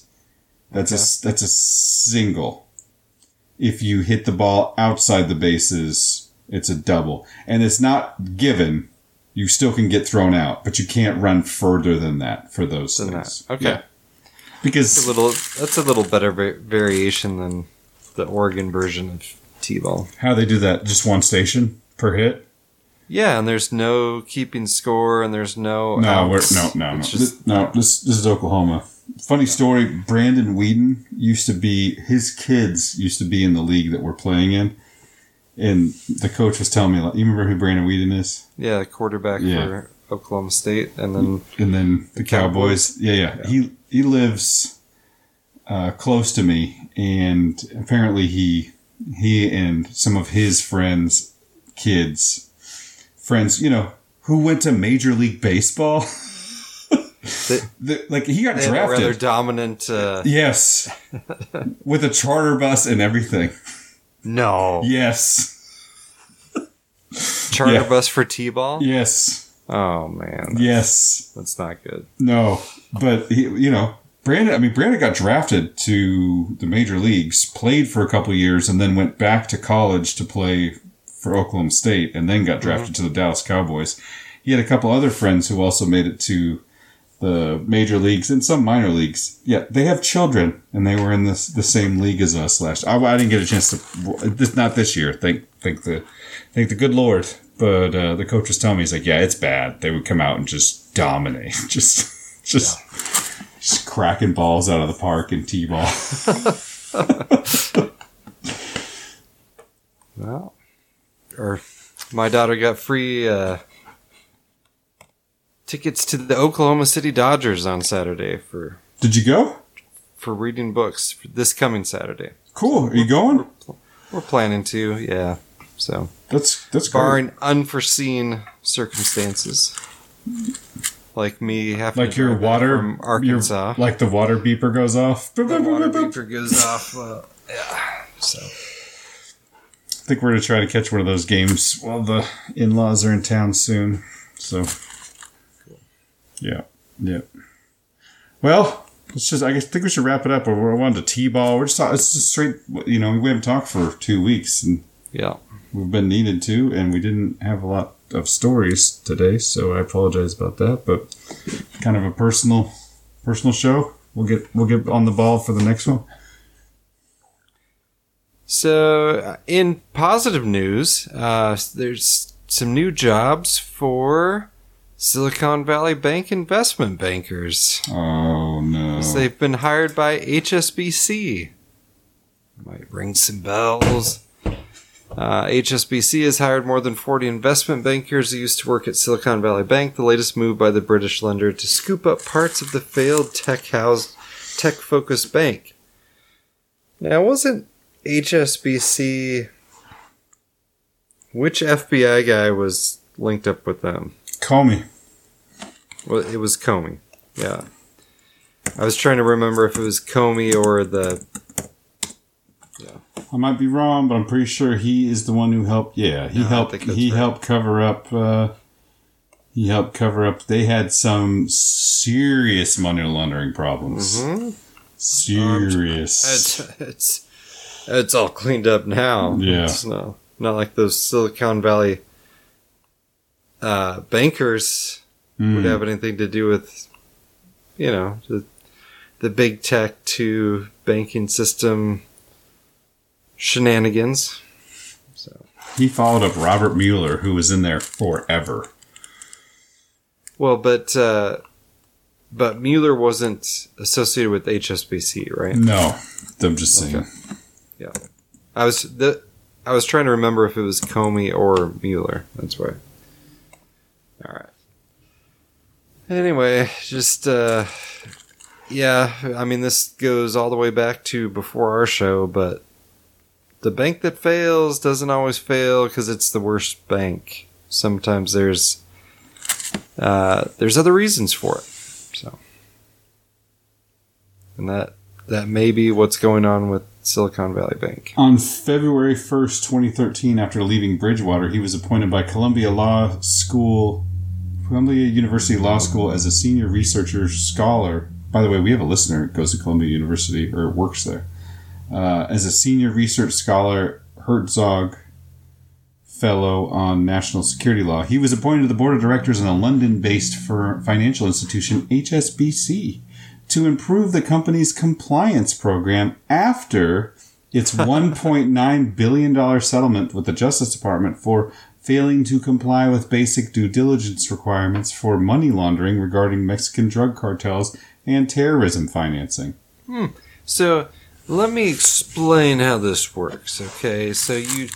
that's a that's a single. If you hit the ball outside the bases, it's a double. And it's not given. You still can get thrown out, but you can't run further than that for those Than things. that. Okay. Because a little. That's a little better va- variation than the Oregon version of T ball. how they do that, just one station per hit. Yeah, and there's no keeping score, and there's no. No, we're, no, no, no. Just This- no, this this is Oklahoma. Funny story. Brandon Weeden used to be his kids used to be in the league that we're playing in, and the coach was telling me, like, you remember who Brandon Weeden is? yeah, quarterback Yeah. for Oklahoma State, and then and then the, Cowboys. Yeah, yeah, He he lives uh, close to me, and apparently he he and some of his friends, kids, friends, you know, who went to Major League Baseball. The- like he got a rather dominant. Uh, Yes, with a charter bus and everything. no Yes, charter yeah. bus for t-ball. yes, Oh man, yes. that's not good. No, but he, you know, Brandon. I mean, Brandon got drafted to the major leagues, played for a couple years, and then went back to college to play for Oklahoma State, and then got drafted to the Dallas Cowboys. He had a couple other friends who also made it to the major leagues and some minor leagues. Yeah, they have children, and they were in this the same league as us last. I, I didn't get a chance to. This not this year. Thank thank the thank the good Lord. But uh, the coach was telling me he's like, yeah, it's bad. They would come out and just dominate, just just just cracking balls out of the park in t-ball. Well, or my daughter got free uh, tickets to the Oklahoma City Dodgers on Saturday for Did you go? for reading books for this coming Saturday. Cool. Are you going? We're planning to, yeah. So, That's that's great. barring unforeseen circumstances, like me having Like to your water, from Arkansas. your- like the water beeper goes off. Boop, boop, the water boop, boop. beeper goes off. Uh, yeah. So I think we're gonna try to catch one of those games while the in-laws are in town soon. So, yeah, yeah. Well, let's just. I guess think we should wrap it up. We're on to t-ball. We're just. talk- It's just straight. You know, we haven't talked for two weeks, and yeah. we've been needed to, and we didn't have a lot of stories today, so I apologize about that. But kind of a personal, personal show. We'll get we'll get on the ball for the next one. So, in positive news, uh, there's some new jobs for Silicon Valley Bank investment bankers. Oh no! They've been hired by HSBC. Might ring some bells. Uh, HSBC has hired more than 40 investment bankers who used to work at Silicon Valley Bank, the latest move by the British lender to scoop up parts of the failed tech house, tech focused bank. Now, wasn't HSBC. Which FBI guy was linked up with them? Comey. Well, it was Comey. Yeah. I was trying to remember if it was Comey or the. Yeah. I might be wrong, but I'm pretty sure he is the one who helped. Yeah, he No, helped. He right. helped cover up. Uh, he helped cover up. They had some serious money laundering problems. Mhm. Serious. It's, it's it's all cleaned up now. Yeah. It's no, not like those Silicon Valley uh, bankers Mm. would have anything to do with, you know, the, the big tech to banking system shenanigans. So, He followed up Robert Mueller, who was in there forever. well, but uh, but Mueller wasn't associated with HSBC, right? No, I'm just saying. Okay. Yeah, I was the I was trying to remember if it was Comey or Mueller. That's why. All right. Anyway, just uh, yeah. I mean, this goes all the way back to before our show, but the bank that fails doesn't always fail because it's the worst bank. Sometimes there's uh, there's other reasons for it. So, and that that may be what's going on with Silicon Valley Bank. On February 1st, 2013, after leaving Bridgewater, he was appointed by Columbia Law School, Columbia University Law School as a senior researcher scholar. By the way, we have a listener who goes to Columbia University or works there. Uh, as a senior research scholar, Hertog Fellow on National Security Law. He was appointed to the board of directors in a London based financial institution, HSBC, to improve the company's compliance program after its $1.9 billion settlement with the Justice Department for failing to comply with basic due diligence requirements for money laundering regarding Mexican drug cartels and terrorism financing. Hmm. So let me explain how this works. Okay, so you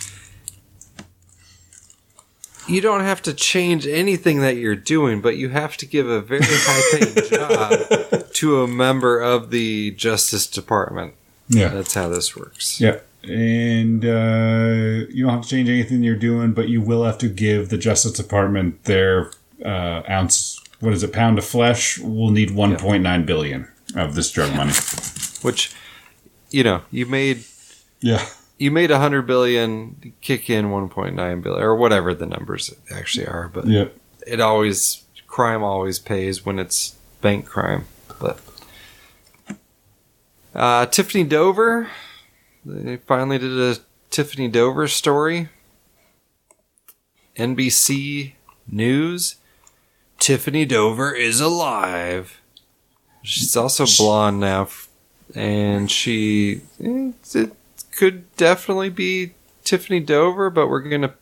you don't have to change anything that you're doing, but you have to give a very high paying job to a member of the Justice Department. Yeah. That's how this works. Yeah. And uh, you don't have to change anything you're doing, but you will have to give the Justice Department their uh, ounce. What is it? Pound of flesh. We'll need 1.9 billion of this drug money. Which, you know, you made Yeah. you made a hundred billion, kick in one point nine billion or whatever the numbers actually are, but Yeah. it always crime always pays when it's bank crime. But uh, Tiffany Dover, they finally did a Tiffany Dover story. NBC News. Tiffany Dover is alive. She's also blonde now, and she eh, it could definitely be Tiffany Dover, but we're gonna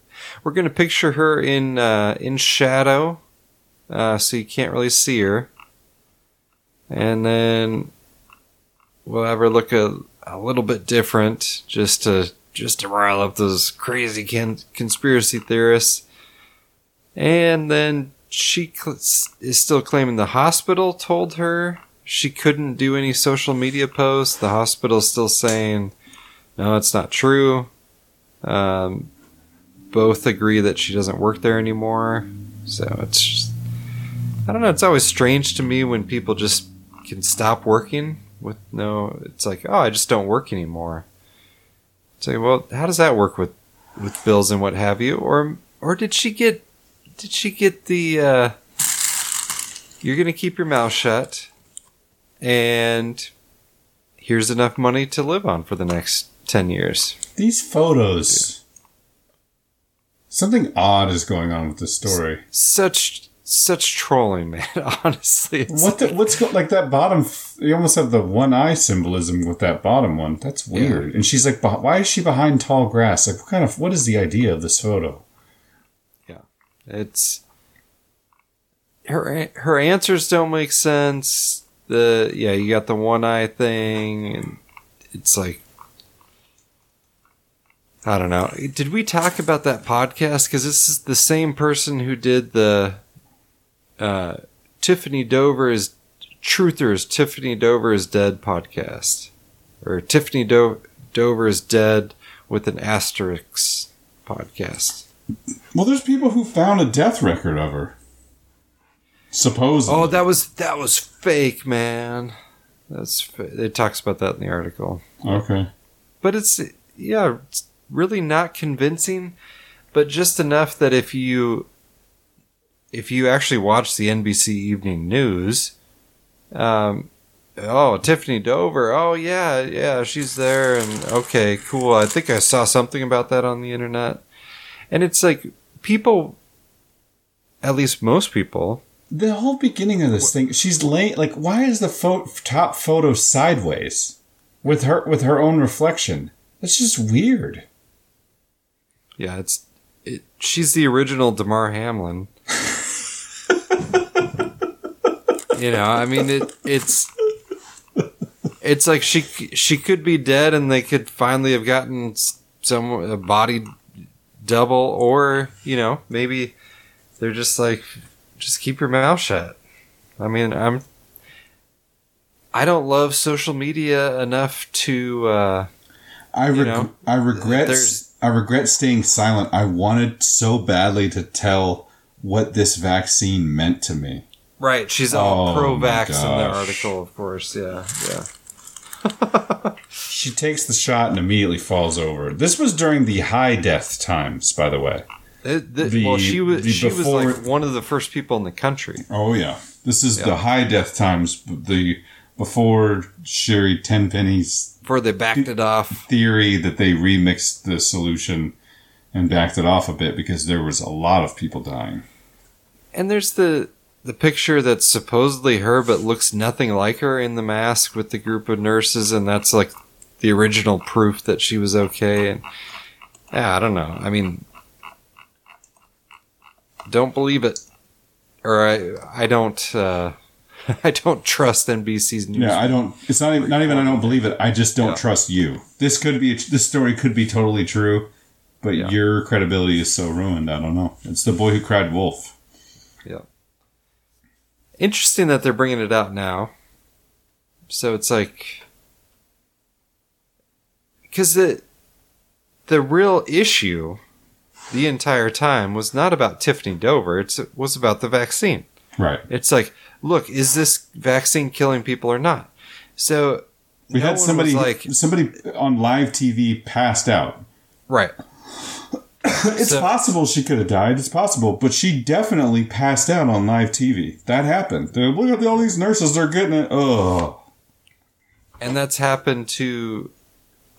we're gonna picture her in uh, in shadow, uh, so you can't really see her. And then we'll have her look a, a little bit different, just to just to rile up those crazy can, conspiracy theorists. And then she cl- is still claiming the hospital told her she couldn't do any social media posts. The hospital's still saying, no, it's not true. Um, both agree that she doesn't work there anymore. So it's just, I don't know. It's always strange to me when people just can stop working with no, it's like, oh, I just don't work anymore. Say, well, how does that work with, with bills and what have you? Or, or did she get, did she get the, uh, you're going to keep your mouth shut and here's enough money to live on for the next 10 years. These photos. Something odd is going on with this story. Such such trolling, man. Honestly, What the, what's go, like that bottom? You almost have the one eye symbolism with that bottom one. That's weird. And she's like, why is she behind tall grass? Like, what kind of? What is the idea of this photo? Yeah, it's her her answers don't make sense. The yeah, you got the one eye thing, and it's like I don't know. Did we talk about that podcast? Because this is the same person who did the uh, Tiffany Dover is Truthers. Tiffany Dover is dead podcast, or Tiffany Do- Dover is dead with an asterisk podcast. Well, there's people who found a death record of her. Supposedly. Oh, that was that was fake, man. That's it talks about that in the article, okay. but it's yeah, it's really not convincing, but just enough that if you if you actually watch the NBC Evening News, um, oh Tiffany Dover, oh yeah, yeah, she's there, and okay, cool. I think I saw something about that on the internet, and it's like people, at least most people, The whole beginning of this thing, she's laying like, why is the pho- top photo sideways with her with her own reflection? That's just weird. Yeah, it's it, she's the original Damar Hamlin. you know, I mean it it's it's like she she could be dead and they could finally have gotten some a body double or, you know, maybe they're just like just keep your mouth shut. I mean, I'm I don't love social media enough to uh I You know, I regret I regret staying silent. I wanted so badly to tell what this vaccine meant to me. Right, she's all Oh pro-vax in the article, of course. Yeah, yeah. She takes the shot and immediately falls over. This was during the high death times, by the way. It- the- The- well, she was she was like one of the first people in the country. Oh yeah, this is Yeah. the high death times. The before Sherry Tenpenny's Before they backed it off. theory that they remixed the solution and backed it off a bit because there was a lot of people dying. And there's the the picture that's supposedly her but looks nothing like her in the mask with the group of nurses, and that's like the original proof that she was okay. And yeah, I don't know. I mean, don't believe it, or I I don't uh, I don't trust NBC's news. Yeah, I don't. It's not even. Not even. I don't believe it. I just don't Yeah. trust you. This could be. This story could be totally true, but Yeah. your credibility is so ruined. I don't know. It's the boy who cried wolf. Yeah. Interesting that they're bringing it out now. So it's like because the the real issue the entire time was not about Tiffany Dover. It's, it was about the vaccine. Right. It's like, look, is this vaccine killing people or not? So We no had somebody. like, somebody on live TV passed out. right. It's So- possible she could have died. It's possible, but she definitely passed out on live TV. That happened. They're, Look at all these nurses. They're getting it. Ugh. and that's happened to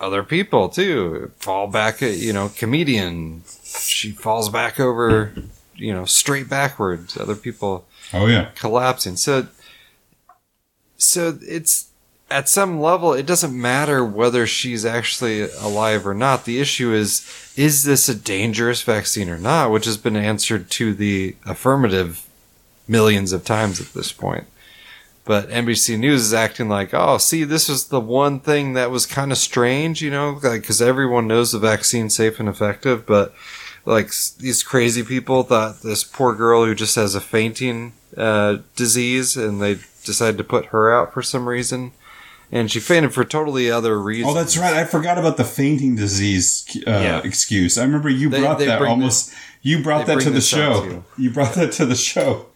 other people too. Fall back, at, you know, comedian. She falls back over, you know, straight backwards. Other people Oh yeah. collapsing. So, so it's at some level, it doesn't matter whether she's actually alive or not. The issue is, is this a dangerous vaccine or not? Which has been answered to the affirmative millions of times at this point. But NBC News is acting like, oh, see, this was the one thing that was kind of strange, you know, because everyone knows the vaccine's safe and effective, but like these crazy people thought this poor girl who just has a fainting uh, disease, and they decided to put her out for some reason, and she fainted for totally other reasons. Oh, that's right. I forgot about the fainting disease uh, Yeah. excuse. I remember you They- brought they that almost. you brought that to the show. You brought that to the show.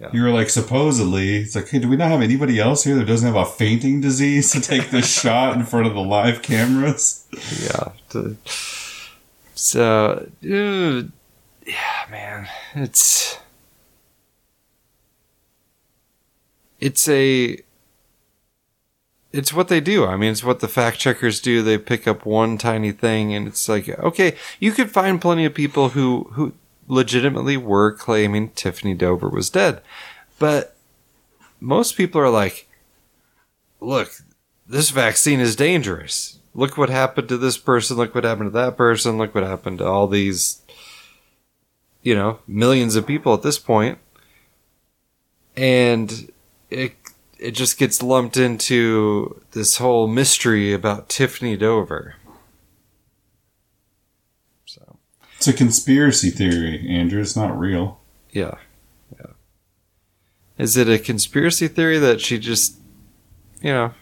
Yeah. You were like, supposedly, it's like, hey, do we not have anybody else here that doesn't have a fainting disease to take this shot in front of the live cameras? yeah. to- so, dude, yeah, man, it's it's a it's what they do. I mean, it's what the fact checkers do. They pick up one tiny thing, and it's like, okay, you could find plenty of people who who legitimately were claiming Tiffany Dover was dead, but most people are like, look, this vaccine is dangerous. Look what happened to this person. Look what happened to that person. Look what happened to all these, you know, millions of people at this point. And it, it just gets lumped into this whole mystery about Tiffany Dover. So, It's a conspiracy theory, Andrew. It's not real. yeah. Yeah. Is it a conspiracy theory that she just, you know,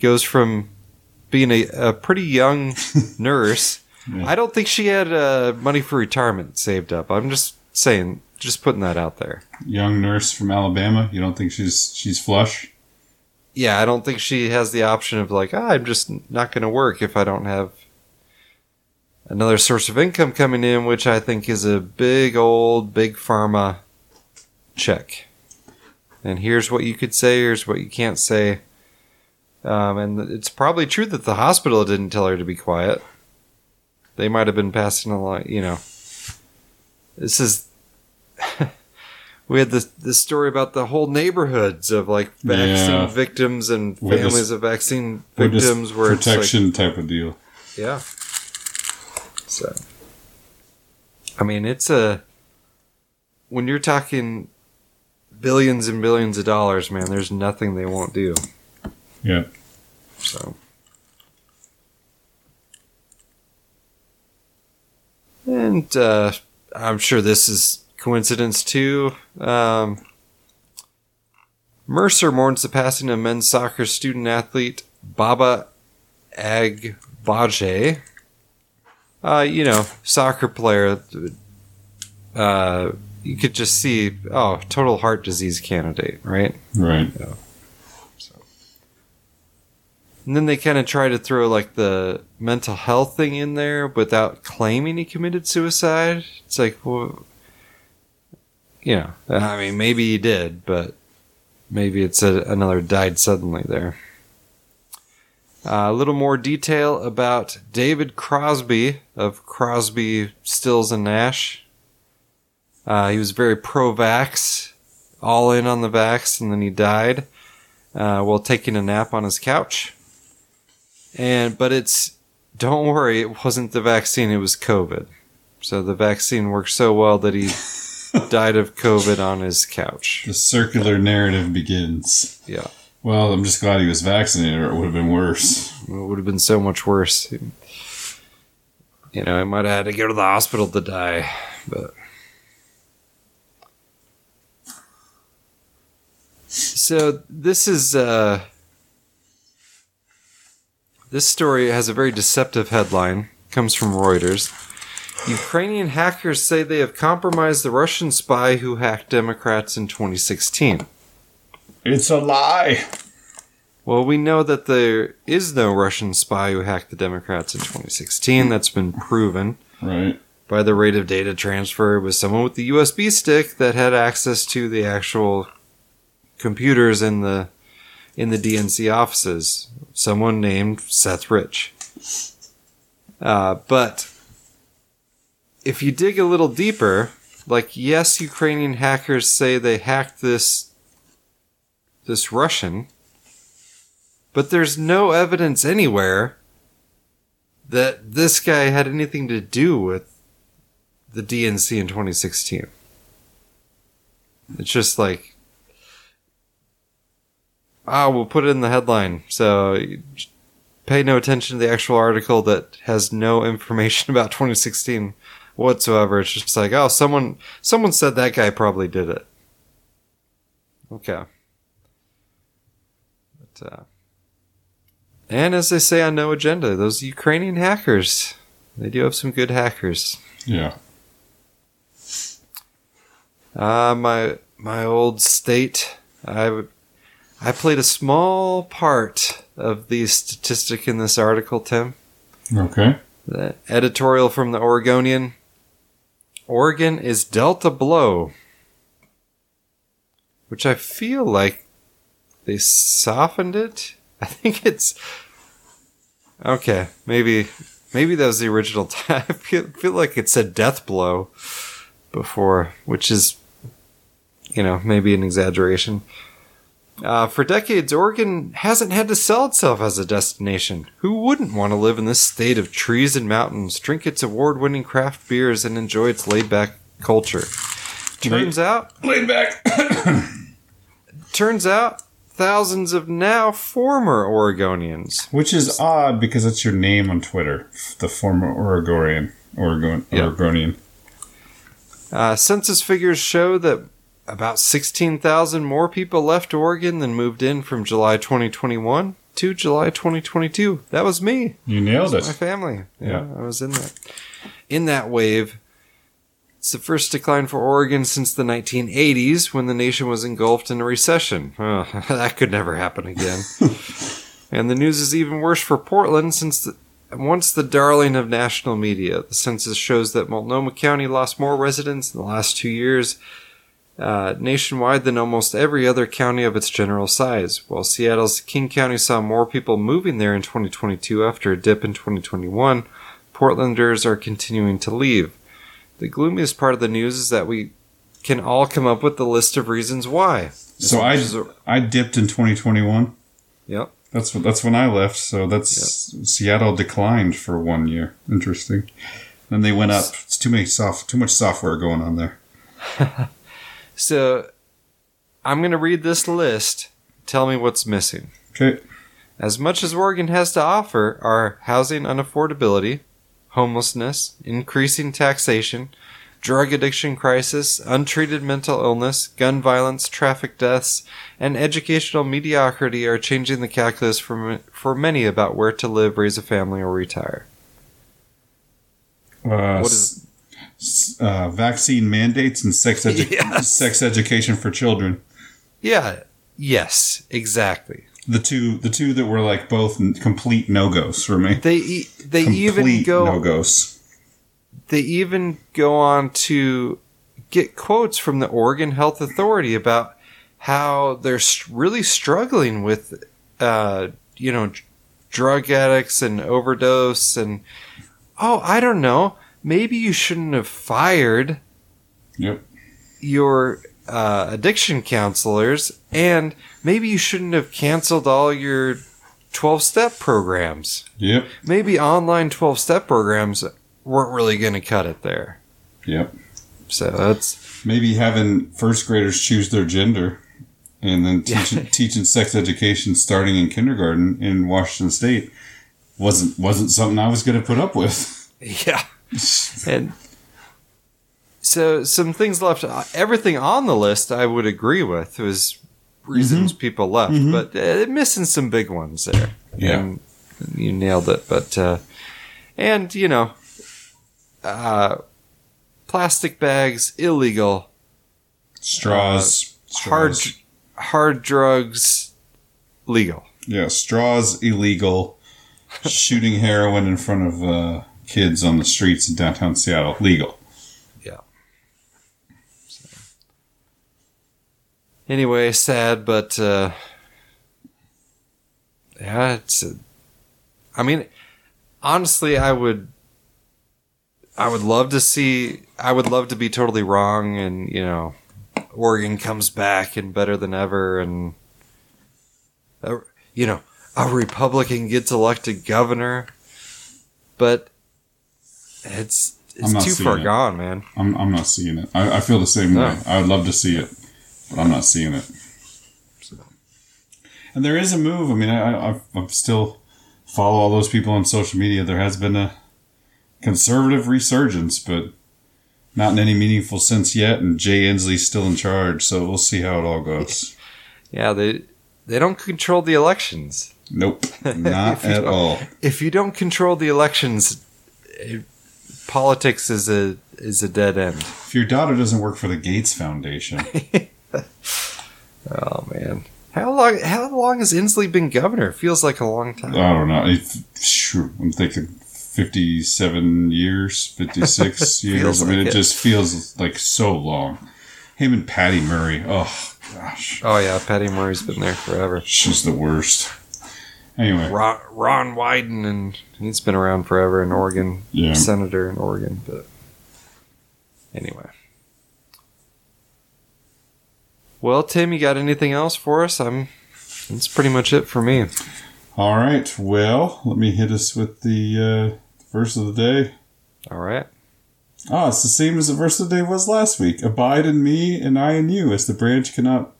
goes from being a, a pretty young nurse? Yeah. I don't think she had uh, money for retirement saved up. I'm just saying, just putting that out there. Young nurse from Alabama. You don't think she's she's flush? Yeah, I don't think she has the option of like, ah, I'm just not going to work if I don't have another source of income coming in, which I think is a big old big pharma check. And here's what you could say, here's what you can't say. Um, and it's probably true that the hospital didn't tell her to be quiet. They might have been passing along, you know. This is. we had this this story about the whole neighborhoods of like vaccine Yeah. victims and families of vaccine victims where it's protection type of deal. yeah. So, I mean, it's a when you're talking billions and billions of dollars, man. There's nothing they won't do. Yeah. So. And uh, I'm sure this is coincidence too. Um, Mercer mourns the passing of men's soccer student athlete Baba Agbaje. Uh, you know, soccer player. Uh, you could just see, oh, total heart disease candidate, right? Right. So, And then they kind of try to throw like the mental health thing in there without claiming he committed suicide. It's like, well, you know, I mean, maybe he did, but maybe it's a, another died suddenly there. Uh, a little more detail about David Crosby of Crosby, Stills, and Nash. Uh, he was very pro vax, all in on the vax, and then he died uh, while taking a nap on his couch. And but it's don't worry, it wasn't the vaccine; it was COVID. So the vaccine worked so well that he died of COVID on his couch. The circular narrative begins. Yeah. Well, I'm just glad he was vaccinated, or it would have been worse. It would have been so much worse. You know, I might have had to go to the hospital to die, but. So this is uh this story has a very deceptive headline. Comes from Reuters. Ukrainian hackers say they have compromised the Russian spy who hacked Democrats in 2016. It's a lie. Well, we know that there is no Russian spy who hacked the Democrats in 2016. That's been proven Right. by the rate of data transfer with someone with the USB stick that had access to the actual computers in the in the DNC offices. Someone named Seth Rich. Uh, but if you dig a little deeper, like yes, Ukrainian hackers say they hacked this this Russian, but there's no evidence anywhere that this guy had anything to do with the DNC in 2016. It's just like, ah, we'll put it in the headline. So pay no attention to the actual article that has no information about 2016 whatsoever. It's just like, oh, someone, someone said that guy probably did it. Okay. But, uh, and as they say on No Agenda, those Ukrainian hackers, they do have some good hackers. Yeah. Uh, my my old state, I I played a small part of the statistic in this article, Tim. Okay. The editorial from the Oregonian. Oregon is dealt a blow, which I feel like they softened it. I think it's okay. Maybe maybe that was the original time. I feel, feel like it said death blow before, which is you know maybe an exaggeration. Uh, for decades, Oregon hasn't had to sell itself as a destination. Who wouldn't want to live in this state of trees and mountains, drink its award winning craft beers, and enjoy its laid back culture? Turns out, Laid back. turns out, thousands of now former Oregonians. Which is odd because it's your name on Twitter, the former Oregonian. Oregon. Oregonian. Uh, census figures show that about 16,000 more people left Oregon than moved in from July 2021 to July 2022. That was me. You nailed it. My family. Yeah, Yeah. I was in that in that wave. It's the first decline for Oregon since the 1980s, when the nation was engulfed in a recession. Oh, that could never happen again. and the news is even worse for Portland, since the, once the darling of national media, the census shows that Multnomah County lost more residents in the last two years uh, nationwide than almost every other county of its general size, while Seattle's King County saw more people moving there in 2022 after a dip in 2021. Portlanders are continuing to leave. The gloomiest part of the news is that we can all come up with the list of reasons why. So I a- I dipped in 2021. Yep. That's that's when I left. So that's Seattle declined for one year. Interesting. Then they went up. It's too many soft, too much software going on there. So I'm going to read this list. Tell me what's missing. Okay. As much as Oregon has to offer are housing unaffordability, homelessness, increasing taxation, drug addiction crisis, untreated mental illness, gun violence, traffic deaths, and educational mediocrity are changing the calculus for, for many about where to live, raise a family, or retire. Uh, What is- uh, vaccine mandates and sex edu- Yes. sex education for children. Yeah, yes, exactly. The two the two that were like both complete no goes for me. They e- they complete even go no goes. they even go on to get quotes from the Oregon Health Authority about how they're really struggling with, uh, you know, drug addicts and overdose and oh, I don't know, maybe you shouldn't have fired Yep. your uh, addiction counselors and maybe you shouldn't have canceled all your 12 step programs Yep. maybe online 12 step programs weren't really going to cut it there. Yep. So that's Maybe having first graders choose their gender and then teaching, teaching sex education starting in kindergarten in Washington State wasn't wasn't something I was going to put up with. yeah. and so some things left. Everything on the list I would agree with was reasons people left, but uh, missing some big ones there. Yeah. And you nailed it. But uh, and you know, uh, plastic bags illegal. Straws, Hard straws. hard drugs legal. Yeah, straws illegal. Shooting heroin in front of uh, kids on the streets in downtown Seattle legal. Yeah. Anyway, sad, but uh, yeah, it's. A, I mean, honestly, I would. I would love to see. I would love to be totally wrong, and you know, Oregon comes back and better than ever, and uh, you know, a Republican gets elected governor, but it's I'm it's not too far it. gone, man. I'm, I'm not seeing it. I, I feel the same No. way. I would love to see it, but I'm not seeing it. And there is a move. I mean, I, I, I still follow all those people on social media. There has been a conservative resurgence, but not in any meaningful sense yet. And Jay Inslee's still in charge, so we'll see how it all goes. Yeah, they they don't control the elections. Nope, not at all. If you don't control the elections, it, politics is a is a dead end. If your daughter doesn't work for the Gates Foundation, Oh man, how long how long has Inslee been governor? It feels like a long time. I don't know. Sure, I'm thinking 57 years, 56 years. I mean, like it, it. just feels like so long. Him and Patty Murray. Oh, gosh. Oh yeah, Patty Murray's been there forever. She's the worst. Anyway, Ron, Ron Wyden, and he's been around forever in Oregon, Yeah. senator in Oregon. But anyway, well, Tim, you got anything else for us? I'm. That's pretty much it for me. all right. Well, let me hit us with the uh, verse of the day. All right. Ah, it's the same as the verse of the day was last week. Abide in me, and I in you, as the branch cannot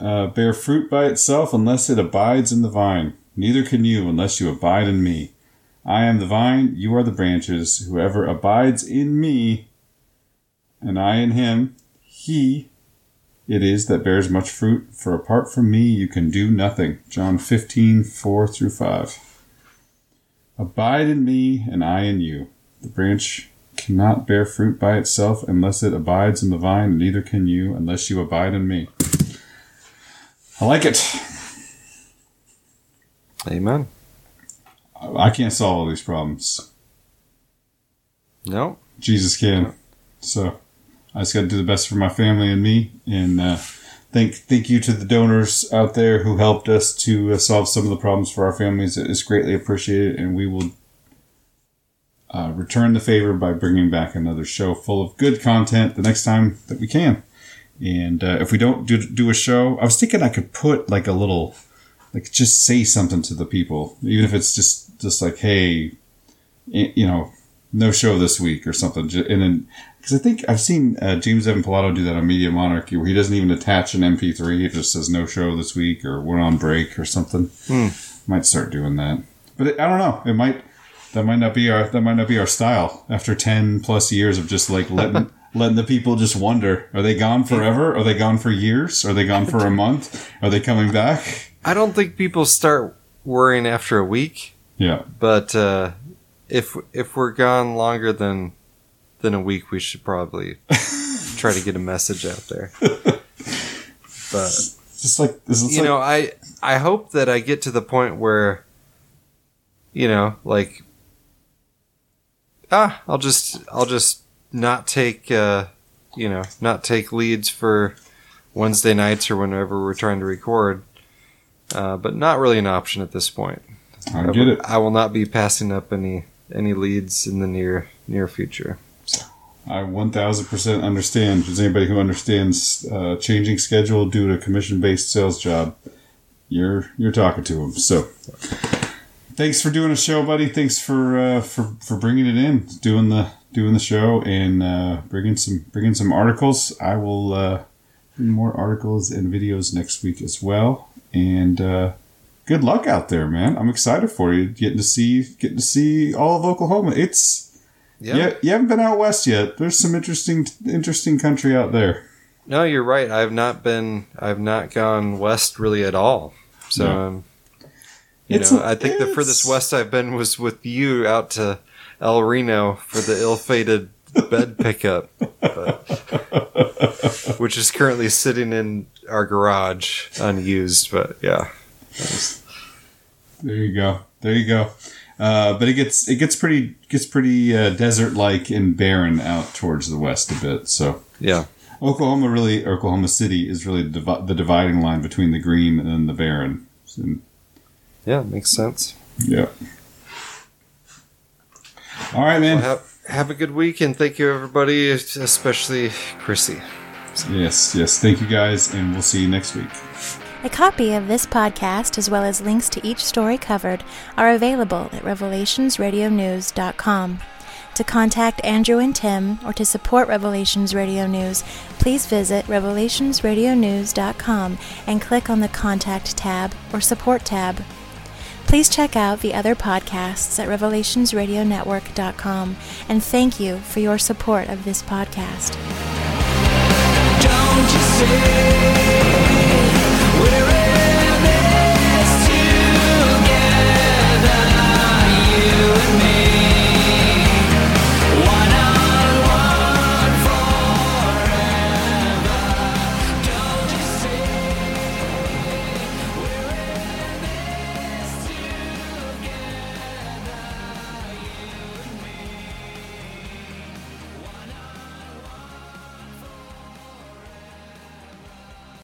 uh, bear fruit by itself unless it abides in the vine. Neither can you unless you abide in me. I am the vine, you are the branches. Whoever abides in me, and I in him, he it is that bears much fruit. For apart from me, you can do nothing. John 15, 4 through 5. Abide in me, and I in you. The branch cannot bear fruit by itself unless it abides in the vine, and neither can you unless you abide in me. I like it. Amen. I can't solve all these problems. No. Jesus can. So I just got to do the best for my family and me. And uh, thank thank you to the donors out there who helped us to uh, solve some of the problems for our families. It is greatly appreciated, and we will uh, return the favor by bringing back another show full of good content the next time that we can. And uh, if we don't do, do a show, I was thinking I could put like a little, like just say something to the people, even if it's just just like, hey, you know, no show this week or something. And then, because I think I've seen uh, James Evan Pilato do that on Media Monarchy, where he doesn't even attach an MP3; he just says no show this week or we're on break or something. Might start doing that, but it, I don't know. It might that might not be our that might not be our style after ten plus years of just like letting. Letting the people just wonder: Are they gone forever? Are they gone for years? Are they gone for a month? Are they coming back? I don't think people start worrying after a week, Yeah, but uh, if if we're gone longer than than a week, we should probably try to get a message out there. But just like you like, know, I I hope that I get to the point where, you know, like, ah, I'll just I'll just not take uh, you know not take leads for Wednesday nights or whenever we're trying to record, uh, but not really an option at this point. I get it. I will not be passing up any any leads in the near near future. I 1000% understand. If there's anybody who understands uh, changing schedule due to commission based sales job, you're you're talking to them. So thanks for doing a show, buddy. Thanks for uh, for for bringing it in, doing the doing the show, and uh, bringing some bringing some articles. I will uh, bring more articles and videos next week as well. And uh, good luck out there, man. I'm excited for you getting to see getting to see all of Oklahoma. It's Yeah. yeah, you haven't been out west yet. There's some interesting interesting country out there. No, you're right. I've not been. I've not gone west really at all. So, No. um, you It's know, a- I think the furthest west I've been was with you out to El Reno for the ill-fated bed pickup, but, which is currently sitting in our garage unused. But yeah, There you go. There you go. Uh, but it gets it gets pretty gets pretty uh, desert like and barren out towards the west a bit. So yeah, Oklahoma really Oklahoma City is really the, the dividing line between the green and the barren. Yeah, makes sense. yeah. All right, man. Well, have, have a good week and thank you everybody, especially Krissy. yes, yes. Thank you guys, and we'll see you next week. A copy of this podcast, as well as links to each story covered, are available at revelationsradionews.com. To contact Andrew and Tim or to support Revelations Radio News, please visit revelationsradionews.com and click on the Contact tab or Support tab. Please check out the other podcasts at revelationsradionetwork.com and thank you for your support of this podcast.